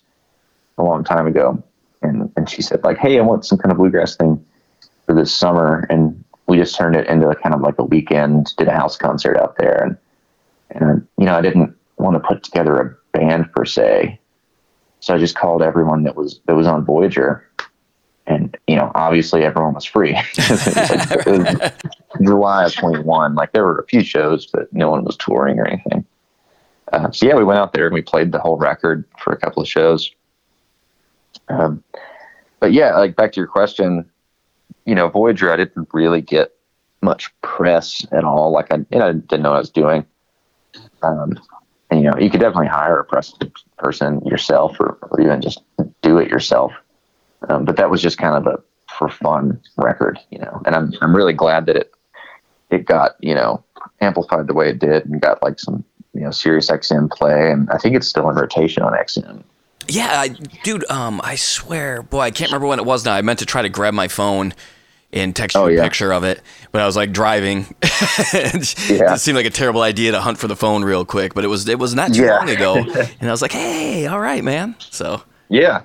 a long time ago, and and she said like, hey, I want some kind of bluegrass thing for this summer, and we just turned it into kind of like a weekend, did a house concert out there, and and you know I didn't want to put together a band per se, so I just called everyone that was that was on Voyager, and you know obviously everyone was free. was like, was July of 21. Like there were a few shows, but no one was touring or anything. Uh, so yeah, we went out there and we played the whole record for a couple of shows. Um, but yeah, like back to your question, you know, Voyager, I didn't really get much press at all. Like I, you know, I didn't know what I was doing. Um, you know, you could definitely hire a press person yourself, or, or even just do it yourself. Um, but that was just kind of a for fun record, you know. And I'm I'm really glad that it it got you know amplified the way it did and got like some you know Sirius XM play, and I think it's still in rotation on XM. Yeah, I, dude. Um, I swear, boy, I can't remember when it was now. I meant to try to grab my phone and text you Oh, a yeah. picture of it, but I was like driving. it Yeah. seemed like a terrible idea to hunt for the phone real quick, but it was it was not too Yeah. long ago, and I was like, hey, all right, man. So Yeah.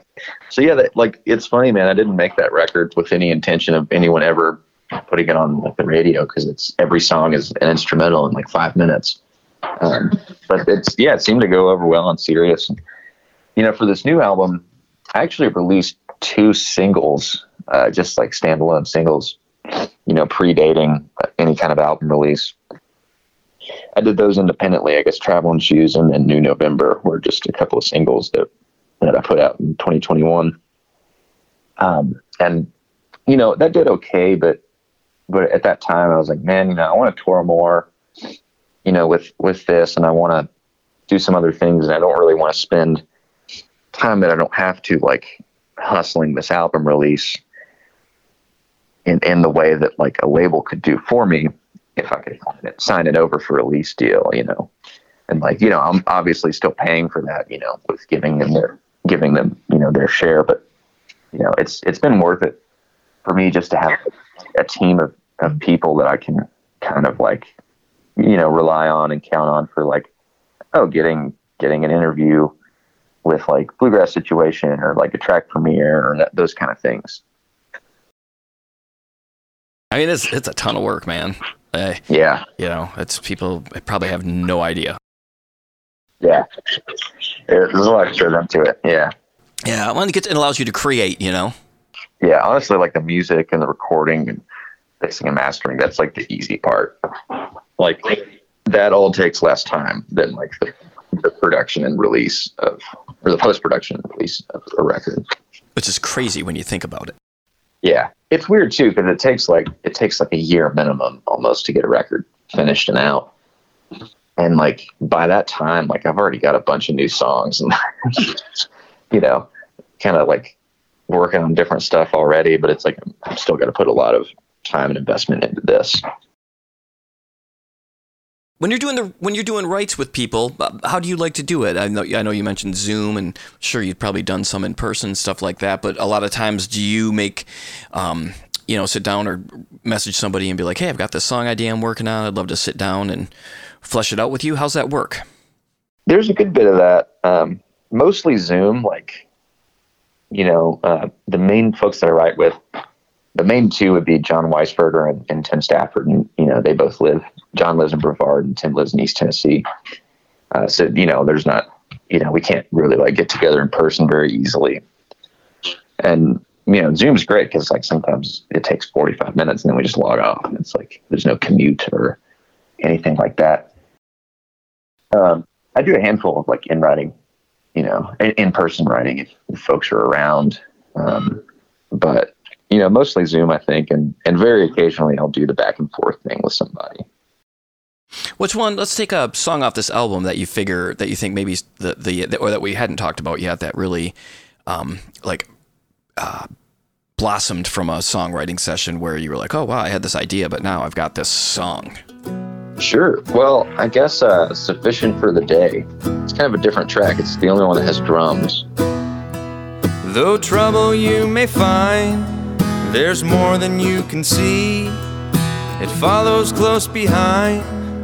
So yeah, that, like it's funny, man. I didn't make that record with any intention of anyone ever putting it on like the radio because it's every song is an instrumental in like five minutes. Um, but it's yeah, it seemed to go over well on Sirius. You know, for this new album, I actually released two singles, uh, just like standalone singles. You know, predating any kind of album release. I did those independently. I guess Traveling Shoes and then New November were just a couple of singles that that I put out in 2021. Um, and you know that did okay, but but at that time I was like, man, you know, I want to tour more, you know, with with this, and I want to do some other things, and I don't really want to spend time that I don't have to like hustling this album release in in the way that like a label could do for me if I could sign it, sign it over for a lease deal, you know. And like, you know, I'm obviously still paying for that, you know, with giving them their giving them, you know, their share, but you know, it's it's been worth it for me just to have a team of, of people that I can kind of like, you know, rely on and count on for like, oh, getting getting an interview with like bluegrass situation or like a track premiere or those kind of things. I mean, it's it's a ton of work, man. Uh, Yeah, you know, it's people probably have no idea. yeah. There's a lot of rhythm to it. Yeah. Yeah, well, it, gets, it allows you to create. You know. yeah, honestly, like the music and the recording and mixing and mastering, that's like the easy part. Like that all takes less time than like the, the production and release of, or the post production release of a record. Which is crazy when you think about it. Yeah, it's weird too because it takes like it takes like a year minimum almost to get a record finished and out. And like by that time, like I've already got a bunch of new songs and you know, kind of like working on different stuff already. But it's like I'm still got to put a lot of time and investment into this. When you're doing the when you're doing writes with people, uh, how do you like to do it? I know I know you mentioned Zoom, and sure you've probably done some in person stuff like that. But a lot of times, do you make, um, you know, sit down or message somebody and be like, "Hey, I've got this song idea I'm working on. I'd love to sit down and flesh it out with you." How's that work? There's a good bit of that. Um, mostly Zoom, like you know, uh, the main folks that I write with, the main two would be Jon Weisberger and, and Tim Stafford, and you know they both live. John lives in Brevard, and Tim lives in East Tennessee. Uh, so you know, there's not, you know, we can't really like get together in person very easily. And you know, Zoom's great because like sometimes it takes 45 minutes and then we just log off, and it's like there's no commute or anything like that. Um, I do a handful of like in writing, you know, in person writing if, if, folks are around. Um, but you know, mostly Zoom, I think, and and very occasionally I'll do the back and forth thing with somebody. Which one? Let's take a song off this album that you figure that you think maybe the the, the or that we hadn't talked about yet that really, um, like, uh, blossomed from a songwriting session where you were like, oh wow, I had this idea, but now I've got this song. Sure. Well, I guess uh, sufficient for the day. It's kind of a different track. It's the only one that has drums. Though trouble you may find, there's more than you can see. It follows close behind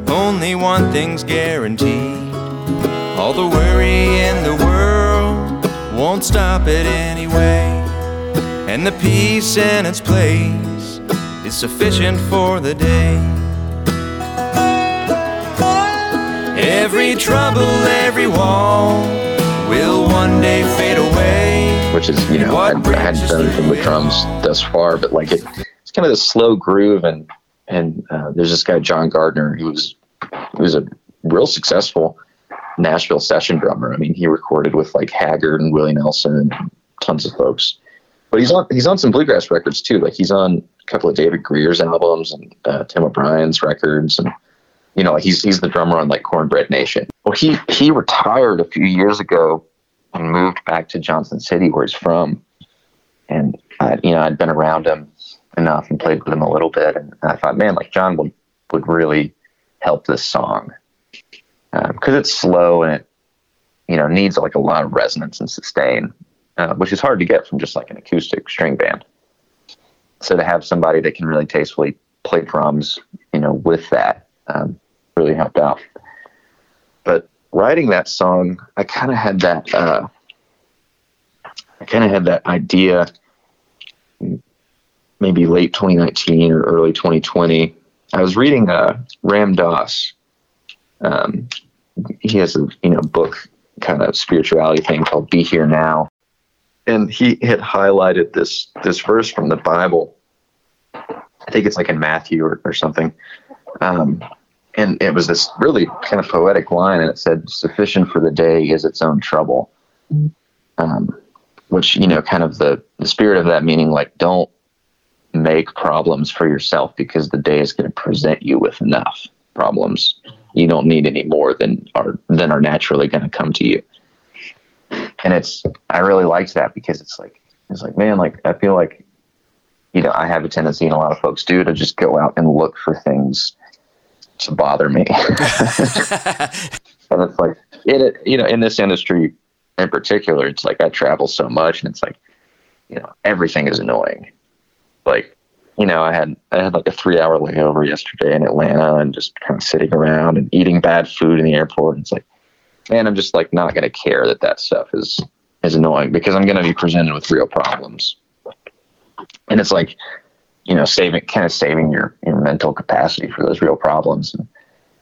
only one thing's guaranteed. All the worry in the world won't stop it anyway. And the peace in its place is sufficient for the day. Every trouble, every wall will one day fade away. Which is, you know, I, I hadn't done anything with drums thus far, but like it, it's kind of a slow groove and and uh, there's this guy John Gardner who was who was a real successful Nashville session drummer. I mean, he recorded with like Haggard and Willie Nelson and tons of folks. But he's on he's on some bluegrass records too. Like he's on a couple of David Grier's albums and uh, Tim O'Brien's records, and you know he's he's the drummer on like Cornbread Nation. Well, he he retired a few years ago and moved back to Johnson City, where he's from. And I, you know, I'd been around him enough and played with him a little bit. And I thought, man, like John would, would really help this song because um, it's slow and it, you know, needs like a lot of resonance and sustain, uh, which is hard to get from just like an acoustic string band. So to have somebody that can really tastefully play drums, you know, with that um, really helped out. But writing that song, I kind of had that. Uh, I kind of had that idea maybe late 2019 or early 2020. I was reading uh, Ram Dass. Um, he has a you know book kind of spirituality thing called "Be Here Now," and he had highlighted this this verse from the Bible. I think it's like in Matthew or, or something. Um, and it was this really kind of poetic line, and it said, "Sufficient for the day is its own trouble," um, which you know, kind of the the spirit of that meaning, like don't make problems for yourself because the day is going to present you with enough problems. You don't need any more than are than are naturally going to come to you. And it's I really liked that because it's like it's like man, like I feel like you know I have a tendency, and a lot of folks do, to just go out and look for things to bother me. and it's like it, you know, in this industry in particular, it's like I travel so much, and it's like you know everything is annoying like you know, I had I had like a three hour layover yesterday in Atlanta and just kind of sitting around and eating bad food in the airport. And It's like, man, I'm just like not going to care that that stuff is is annoying because I'm going to be presented with real problems. And it's like, you know, saving kind of saving your your mental capacity for those real problems. And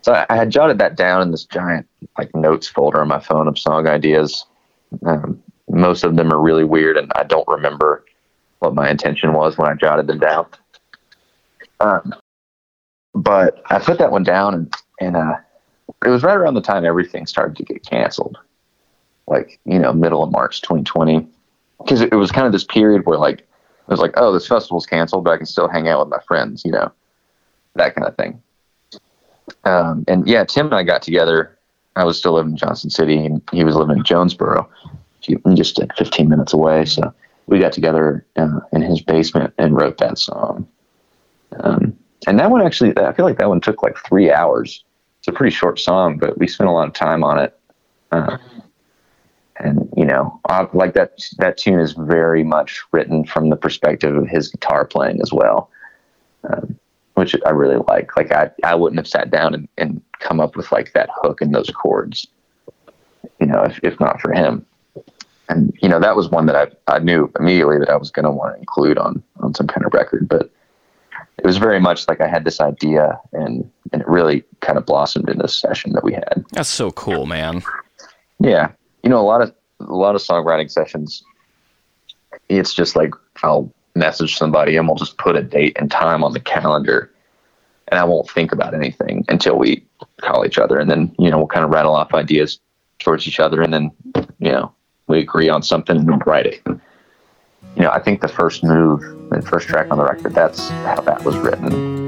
so I, I had jotted that down in this giant like notes folder on my phone of song ideas. Um, most of them are really weird, and I don't remember what my intention was when I jotted them down. Um, but I put that one down, and, and uh, it was right around the time everything started to get canceled, like you know, middle of March 2020, because it, it was kind of this period where like it was like, oh, this festival's canceled, but I can still hang out with my friends, you know, that kind of thing. Um, and yeah, Tim and I got together. I was still living in Johnson City, and he was living in Jonesboro, just 15 minutes away. So we got together uh, in his basement and wrote that song. Um, and that one actually, I feel like that one took like three hours. It's a pretty short song, but we spent a lot of time on it. Uh, and you know, like that that tune is very much written from the perspective of his guitar playing as well, um, which I really like. Like I, I wouldn't have sat down and, and come up with like that hook and those chords, you know, if, if not for him and you know that was one that I, I knew immediately that I was going to want to include on on some kind of record, but it was very much like I had this idea and and it really kind of blossomed in this session that we had. That's so cool, man. Yeah, you know a lot of a lot of songwriting sessions. It's just like I'll message somebody and we'll just put a date and time on the calendar, and I won't think about anything until we call each other, and then you know we'll kind of rattle off ideas towards each other, and then you know we agree on something and then write it. You know, I think the first move, the first track on the record, that's how that was written.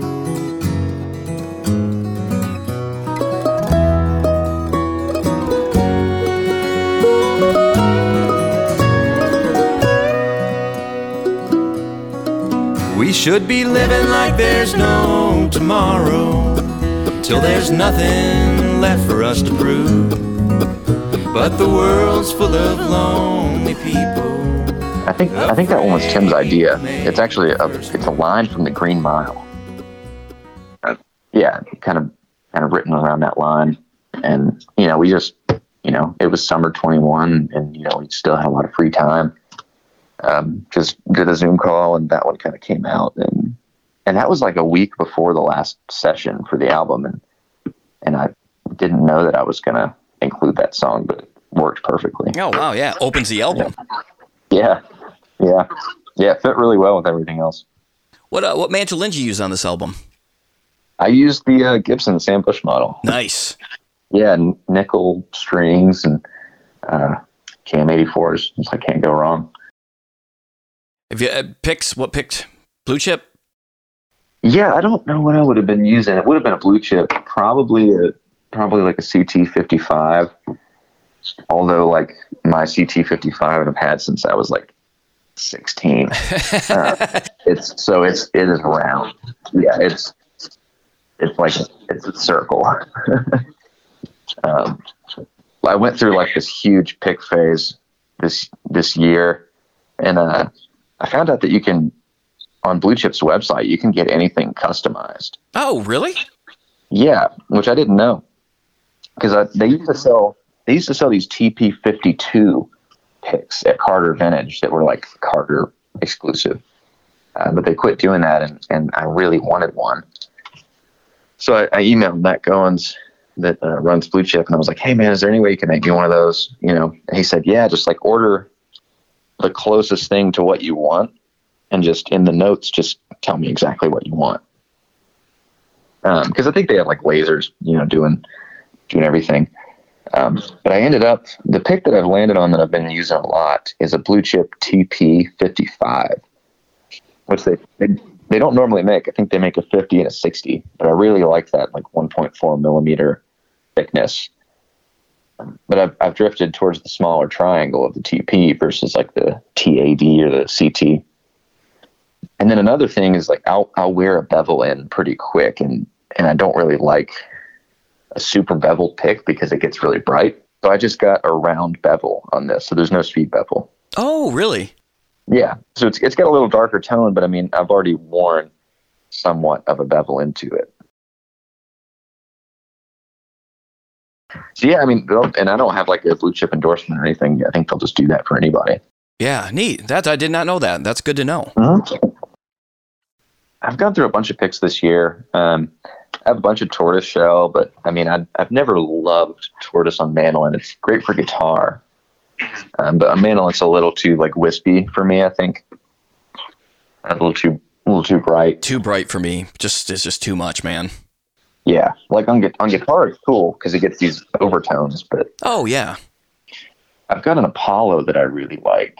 We should be living like there's no tomorrow, till there's nothing left for us to prove. But the world's full of lonely people. I think I think that one was Tim's idea. It's actually a it's a line from the Green Mile. Uh, yeah, kind of kind of written around that line, and you know we just you know it was summer twenty one, and you know we still had a lot of free time. Um, just did a Zoom call, and that one kind of came out, and and that was like a week before the last session for the album, and and I didn't know that I was gonna include that song, but it worked perfectly. Oh wow, yeah, opens the album. Yeah, yeah, yeah. It fit really well with everything else. What uh, what mandolin did you use on this album? I used the uh, Gibson Sam Bush model. Nice. Yeah, n- nickel strings and uh, Cam 84s. I can't go wrong. If you uh, picks? What picked? Blue chip. Yeah, I don't know what I would have been using. It would have been a blue chip, probably a probably like a CT 55. Although, like my CT 55, I've had since I was like 16. uh, it's so it's it is round. Yeah, it's it's like it's a circle. um, I went through like this huge pick phase this this year, and uh, I found out that you can on Blue Chip's website you can get anything customized. Oh, really? Yeah, which I didn't know because they used to sell they used to sell these TP fifty two picks at Carter Vintage that were like Carter exclusive, uh, but they quit doing that, and and I really wanted one. So I, I emailed Matt Goins that uh, runs Blue Chip, and I was like, "Hey man, is there any way you can make me one of those?" You know, and he said, "Yeah, just like order the closest thing to what you want, and just in the notes, just tell me exactly what you want." Because um, I think they have like lasers, you know, doing doing everything. Um, but I ended up the pick that I've landed on that I've been using a lot is a blue chip TP 55, which they, they they don't normally make. I think they make a 50 and a 60, but I really like that like 1.4 millimeter thickness. But I've, I've drifted towards the smaller triangle of the TP versus like the TAD or the CT. And then another thing is like I'll I'll wear a bevel in pretty quick, and and I don't really like a super bevel pick because it gets really bright. So I just got a round bevel on this, so there's no speed bevel. Oh, really? Yeah, so it's it's got a little darker tone, but I mean I've already worn somewhat of a bevel into it. So yeah, I mean, and I don't have like a blue chip endorsement or anything. I think they'll just do that for anybody. Yeah, neat. That I did not know that. That's good to know. Mm-hmm. I've gone through a bunch of picks this year. Um, I have a bunch of tortoise shell, but I mean, I, I've never loved tortoise on mandolin. It's great for guitar, um, but a mandolin's a little too like wispy for me. I think a little too, a little too bright. Too bright for me. Just it's just too much, man. Yeah, like on on guitar, it's cool because it gets these overtones. But oh yeah, I've got an Apollo that I really like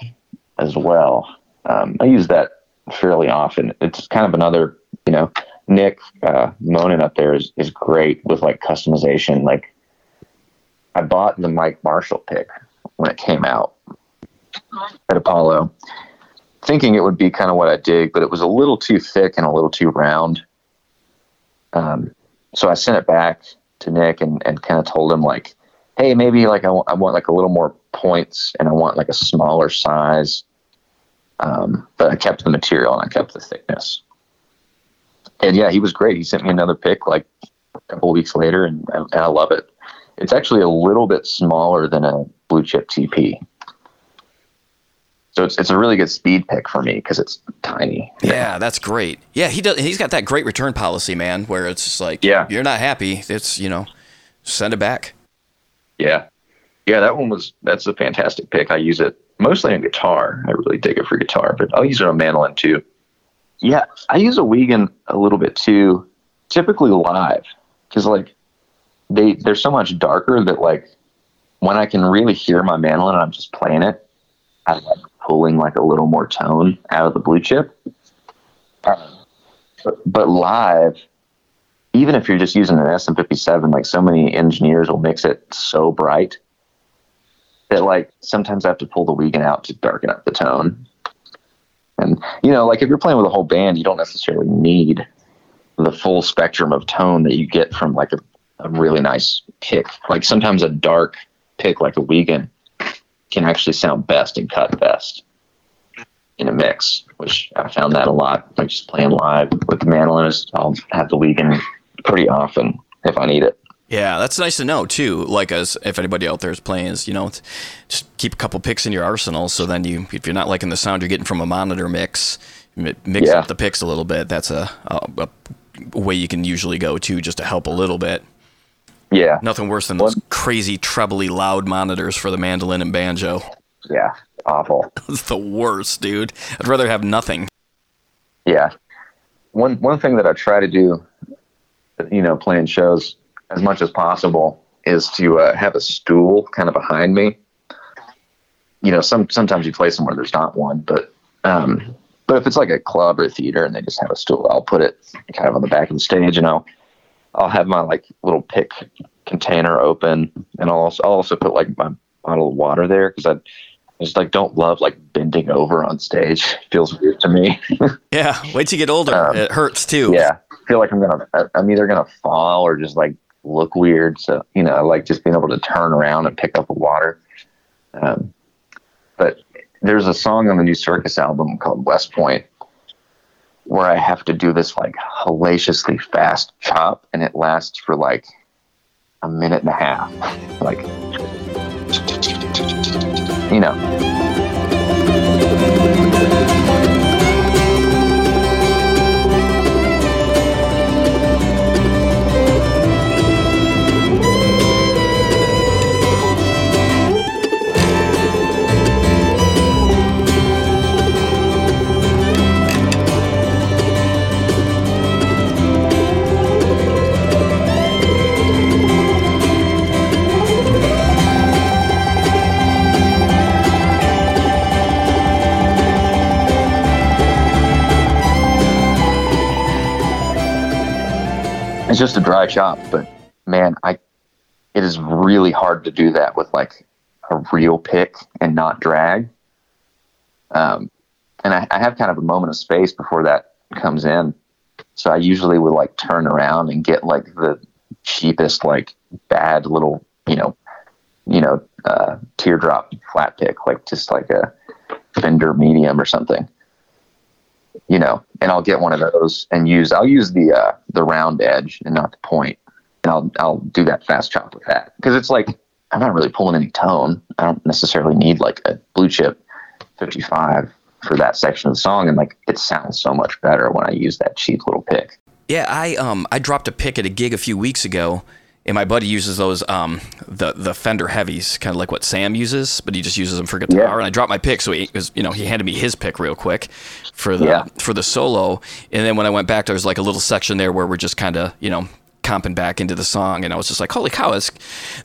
as well. Um, I use that fairly often. It's kind of another, you know, Nick uh, Monin up there is, is great with like customization. Like I bought the Mike Marshall pick when it came out at Apollo, thinking it would be kind of what I dig, but it was a little too thick and a little too round. Um, so I sent it back to Nick and, and kind of told him like, hey, maybe like I, w- I want like a little more points and I want like a smaller size. Um, but I kept the material and I kept the thickness and yeah, he was great. He sent me another pick like a couple weeks later, and, and I love it. It's actually a little bit smaller than a blue chip TP. So it's, it's a really good speed pick for me because it's tiny. Yeah, know? that's great. Yeah, he does. He's got that great return policy, man. Where it's like, yeah, you're not happy. It's you know, send it back. Yeah, yeah, that one was that's a fantastic pick. I use it mostly on guitar. I really dig it for guitar, but I'll use it on mandolin too. Yeah, I use a Wiegand a little bit too, typically live, because like they they're so much darker that like when I can really hear my mandolin and I'm just playing it, I like pulling like a little more tone out of the blue chip. But, but live, even if you're just using an SM57, like so many engineers will mix it so bright that like sometimes I have to pull the Wiegand out to darken up the tone. And you know, like if you're playing with a whole band, you don't necessarily need the full spectrum of tone that you get from like a, a really nice pick. Like sometimes a dark pick like a Wiegand can actually sound best and cut best in a mix, which I found that a lot. Like just playing live with the mandolin, I'll have the Wiegand pretty often if I need it. Yeah, that's nice to know too. Like as if anybody out there is playing, is you know, just keep a couple picks in your arsenal. So then you, if you're not liking the sound you're getting from a monitor mix, mix yeah. up the picks a little bit. That's a, a, a, way you can usually go to just to help a little bit. Yeah, nothing worse than those crazy trebly loud monitors for the mandolin and banjo. Yeah, awful. it's the worst, dude. I'd rather have nothing. Yeah, one one thing that I try to do, you know, playing shows as much as possible is to uh, have a stool kind of behind me. You know, some sometimes you play somewhere there's not one, but um, but if it's like a club or a theater and they just have a stool, I'll put it kind of on the back of the stage, and I'll I'll have my like little pick container open, and I'll also I'll also put like my bottle of water there because I I just like don't love like bending over on stage. It feels weird to me. yeah, wait till you get older. Um, it hurts too. Yeah, I feel like I'm gonna I'm either gonna fall or just like look weird. So, you know, I like just being able to turn around and pick up the water. Um, but there's a song on the new Circus album called West Point where I have to do this like hellaciously fast chop and it lasts for like a minute and a half. Like, you know. It's just a dry chop, but man, I it is really hard to do that with like a real pick and not drag. Um, and I, I have kind of a moment of space before that comes in, so I usually would like turn around and get like the cheapest, like bad little, you know, you know, uh, teardrop flat pick, like just like a Fender medium or something you know, and I'll get one of those and use. I'll use the uh, the round edge and not the point, and I'll I'll do that fast chop with that because it's like I'm not really pulling any tone. I don't necessarily need like a blue chip 55 for that section of the song, and like it sounds so much better when I use that cheap little pick. Yeah, I um I dropped a pick at a gig a few weeks ago and my buddy uses those um, the the Fender heavies, kind of like what Sam uses, but he just uses them for guitar. Yeah. And I dropped my pick, so he was, you know he handed me his pick real quick for the yeah. for the solo. And then when I went back, there was like a little section there where we're just kind of you know comping back into the song, and I was just like, holy cow, is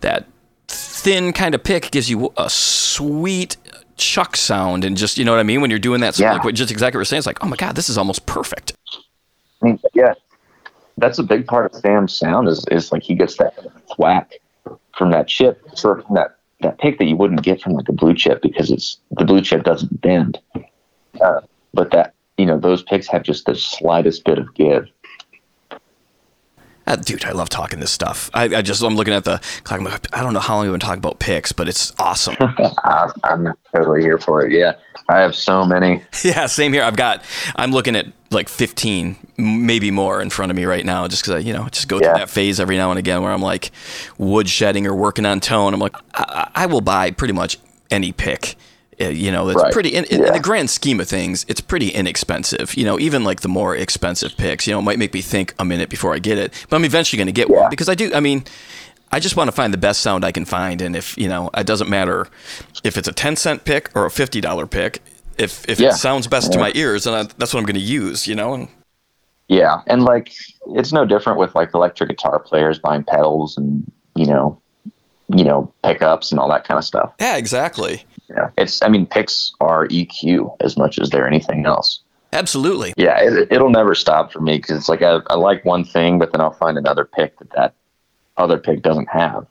that thin kind of pick gives you a sweet chuck sound, and just you know what I mean when you're doing that. So yeah. like just exactly what you're saying. It's like, oh my god, this is almost perfect. Yeah, that's a big part of Sam's sound is is like he gets that thwack from that chip, sort of from that that pick that you wouldn't get from like a blue chip because it's the blue chip doesn't bend. Uh, but that you know those picks have just the slightest bit of give. Uh, dude, I love talking this stuff. I, I, just I'm looking at the clock. I don't know how long we've been talking about picks, but it's awesome. I'm totally here for it. Yeah, I have so many. Yeah, same here. I've got. I'm looking at like 15, maybe more in front of me right now, just because I, you know, just go yeah. through that phase every now and again where I'm like wood shedding or working on tone. I'm like, I, I will buy pretty much any pick. Uh, you know, it's right. pretty in, in, yeah. in, the grand scheme of things. It's pretty inexpensive. You know, even like the more expensive picks, you know, it might make me think a minute before I get it, but I'm eventually going to get yeah. one because I do. I mean, I just want to find the best sound I can find, and if you know, it doesn't matter if it's a ten cent pick or a fifty dollar pick if if yeah. it sounds best yeah. to my ears, then I, that's what I'm going to use, you know. And Yeah, and like it's no different with like electric guitar players buying pedals and you know, you know pickups and all that kind of stuff. Yeah, exactly. Yeah, it's I mean picks are EQ as much as they're anything else. Absolutely. Yeah, it, it'll never stop for me because it's like I, I like one thing, but then I'll find another pick that that other pick doesn't have.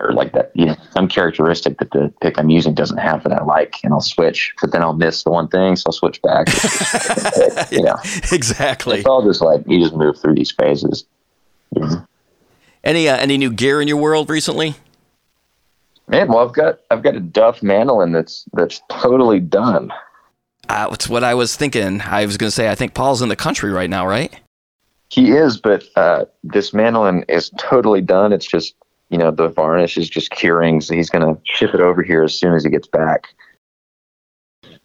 Or like that, you know, some characteristic that the pick I'm using doesn't have that I like, and I'll switch. But then I'll miss the one thing, so I'll switch back. yeah, exactly. It's all just like you just move through these phases. Mhm. Any uh, any new gear in your world recently? Man, well, I've got I've got a Duff mandolin that's that's totally done. Uh, it's what I was thinking. I was going to say. I think Paul's in the country right now, right? He is, but uh, this mandolin is totally done. It's just you know the varnish is just curing, so he's going to ship it over here as soon as he gets back.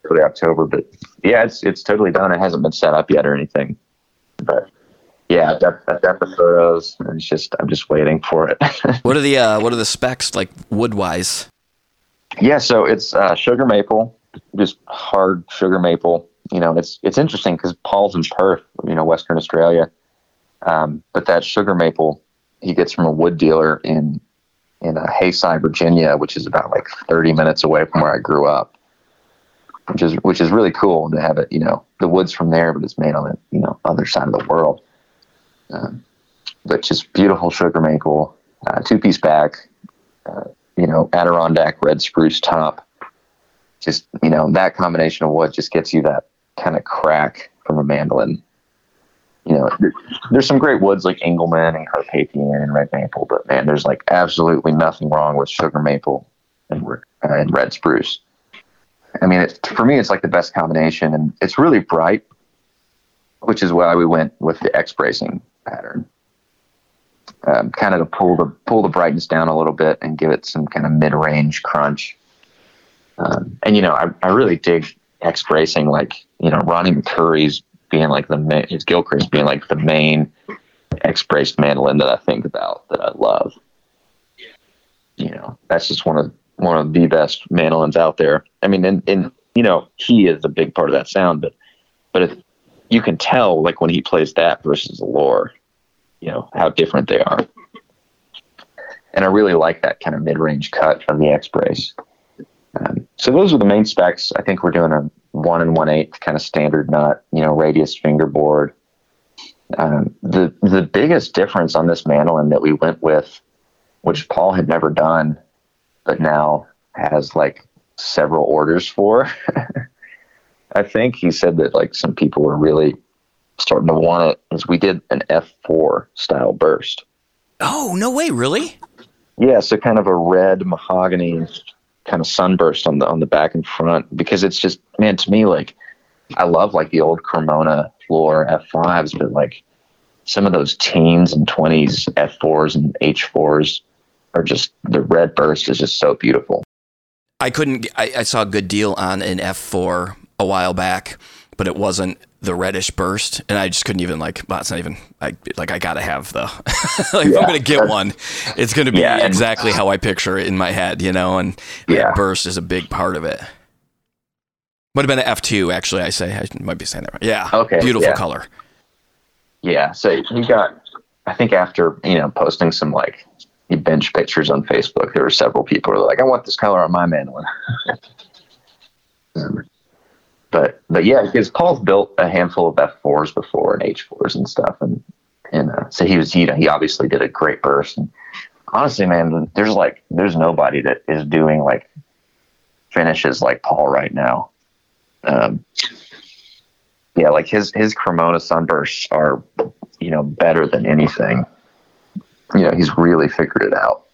Early October, but yeah, it's it's totally done. It hasn't been set up yet or anything, but yeah, I've got, I've got the photos. And it's just I'm just waiting for it. What are the uh, what are the specs like wood wise? Yeah, so it's uh, sugar maple, just hard sugar maple. You know, it's it's interesting because Paul's in Perth, you know, Western Australia, um, but that sugar maple he gets from a wood dealer in in uh, Hayside, Virginia, which is about like 30 minutes away from where I grew up, which is which is really cool to have it. You know, the wood's from there, but it's made on the you know other side of the world. Um, but just beautiful sugar maple, uh, two piece back, uh, you know, Adirondack red spruce top. Just, you know, that combination of wood just gets you that kind of crack from a mandolin. You know, there- there's some great woods like Engelmann and Carpathian and red maple, but man, there's like absolutely nothing wrong with sugar maple and, uh, and red spruce. I mean, it, for me, it's like the best combination, and it's really bright, which is why we went with the X bracing pattern um, kind of to pull the pull the brightness down a little bit and give it some kind of mid range crunch. Um, and you know, I, I really dig X bracing, like you know, Ronnie McCoury's being like the main, his Gilchrist being like the main X braced mandolin that I think about that I love. You know, that's just one of one of the best mandolins out there. I mean, and, and you know, he is a big part of that sound, but but if you can tell like when he plays that versus the Loar, you know how different they are. And I really like that kind of mid-range cut of the X brace. Um, so those are the main specs. I think we're doing a one and one eighth kind of standard nut, you know, radius fingerboard. Um, the the biggest difference on this mandolin that we went with, which Paul had never done, but now has like several orders for. I think he said that like some people were really starting to want it. Is we did an F4 style burst. Oh no way! Really? Yeah, so kind of a red mahogany kind of sunburst on the on the back and front because it's just man to me like I love like the old Cremona Loar F5s, but like some of those teens and twenties F4s and H4s are just the red burst is just so beautiful. I couldn't. I, I saw a good deal on an F4 a while back, but it wasn't the reddish burst, and I just couldn't even like. Well, it's not even. I like. I gotta have the. like, if I'm gonna get one, it's gonna be Yeah, exactly how I picture it in my head, you know. And Yeah. that burst is a big part of it. Would have been an F2, actually. I say I might be saying that right. Yeah. Okay, Beautiful yeah. color. Yeah, so you got. I think after you know posting some like bench pictures on Facebook, there were several people who were like, "I want this color on my mandolin." Um, But yeah, because Paul's built a handful of F fours before and H fours and stuff, and and uh, so he was you know he obviously did a great burst. And honestly, man, there's like there's nobody that is doing like finishes like Paul right now. Um, yeah, like his his Cremona sunbursts are, you know, better than anything. You know, he's really figured it out.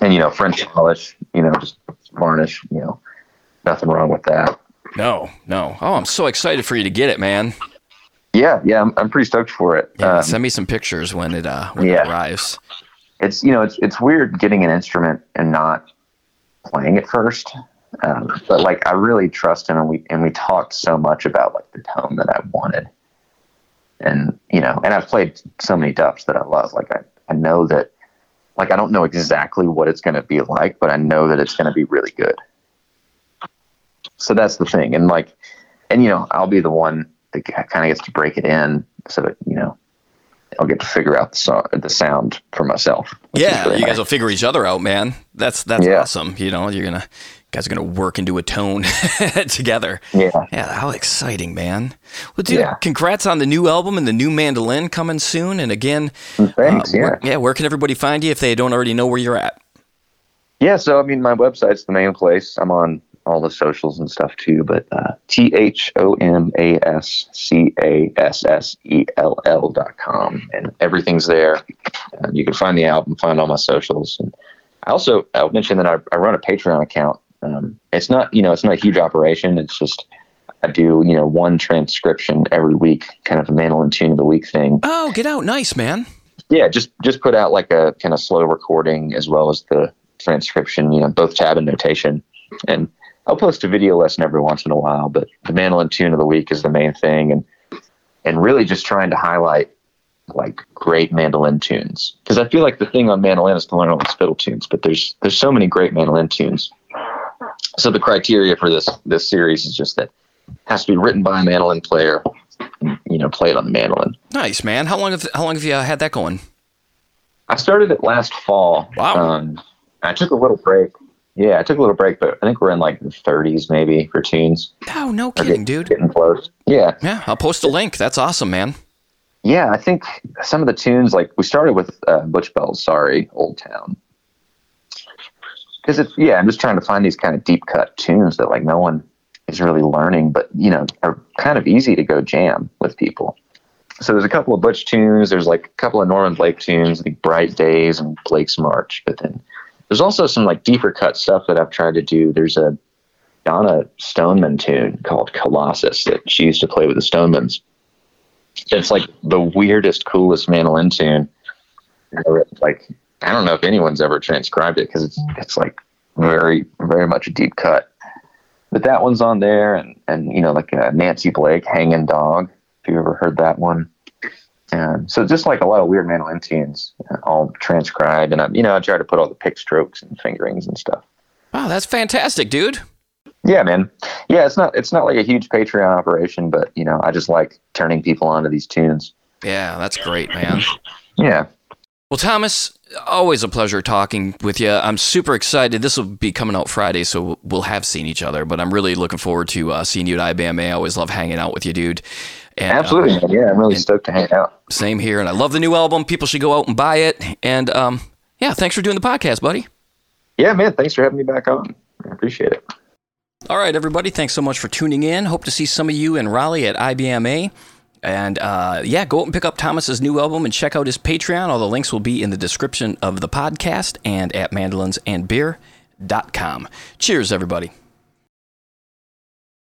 And you know, French polish, you know, just varnish, you know, nothing wrong with that. No, no. Oh, I'm so excited for you to get it, man. Yeah, yeah, I'm, I'm pretty stoked for it. Yeah, Um, send me some pictures when it uh when it arrives. it's you know, it's it's weird getting an instrument and not playing it first. Um, but like, I really trust him, and we and we talked so much about like the tone that I wanted, and you know, and I've played so many Duffs that I love. Like I, I know that, like I don't know exactly what it's going to be like, but I know that it's going to be really good. So that's the thing, and like, and you know, I'll be the one that kind of gets to break it in so that you know I'll get to figure out the so- the sound for myself. Yeah, really you guys nice. will figure each other out, man. That's that's Yeah. awesome. You know, you're gonna guys are gonna work into a tone together. Yeah. Yeah, how exciting, man. Well, dude, Yeah. congrats on the new album and the new mandolin coming soon. And again, Thanks. uh, yeah. where, yeah, where can everybody find you if they don't already know where you're at? Yeah, so I mean, my website's the main place. I'm on all the socials and stuff too, but uh, T H O M A S C A S S E L L dot com, and everything's there. Uh, you can find the album, find all my socials, and I also I'll mention that I, I run a Patreon account. Um, it's not you know it's not a huge operation. It's just I do you know one transcription every week, kind of a mandolin tune of the week thing. Oh, get out. Nice, man. Yeah, just just put out like a kind of slow recording as well as the transcription, you know, both tab and notation. And I'll post a video lesson every once in a while, but the mandolin tune of the week is the main thing and and really just trying to highlight like great mandolin tunes. Because I feel like the thing on mandolin is to learn all these fiddle tunes, but there's there's so many great mandolin tunes. So the criteria for this this series is just that it has to be written by a mandolin player, and, you know, played on the mandolin. Nice, man. How long have how long have you uh, had that going? I started it last fall. Wow. Um, I took a little break. Yeah, I took a little break, but I think we're in like the 30s maybe for tunes. Oh, no kidding, get- dude. Getting close. Yeah. Yeah, I'll post a link. That's awesome, man. Yeah, I think some of the tunes, like we started with uh, Butch Baldassari's, Old Town. Because it's, yeah, I'm just trying to find these kind of deep cut tunes that like no one is really learning, but, you know, are kind of easy to go jam with people. So there's a couple of Butch tunes. There's like a couple of Norman Blake tunes, like Bright Days and Blake's March. But then there's also some like deeper cut stuff that I've tried to do. There's a Donna Stoneman tune called Colossus that she used to play with the Stonemans. It's like the weirdest, coolest mandolin tune. Like I don't know if anyone's ever transcribed it because it's it's like very very much a deep cut. But that one's on there, and and you know like uh, Nancy Blake, Hanging Dog. If you ever heard that one. Um, so just like a lot of weird uh, all transcribed, and I, you know I try to put all the pick strokes and fingerings and stuff. Wow, that's fantastic, dude. Yeah, man. Yeah, it's not it's not like a huge Patreon operation, but you know, I just like turning people onto these tunes. Yeah, that's great, man. Yeah. Well, Thomas, always a pleasure talking with you. I'm super excited. This will be coming out Friday, so we'll have seen each other. But I'm really looking forward to uh, seeing you at IBMA. I always love hanging out with you, dude. And, uh, Absolutely. Yeah, I'm really stoked to hang out. same here. And I love the new album. People should go out and buy it. And um, yeah, thanks for doing the podcast, buddy. Yeah, man. Thanks for having me back on. I appreciate it. All right, everybody. Thanks so much for tuning in. Hope to see some of you in Raleigh at IBMA. And uh, yeah, go out and pick up Thomas's new album and check out his Patreon. All the links will be in the description of the podcast and at mandolinsandbeer.com. Cheers, everybody.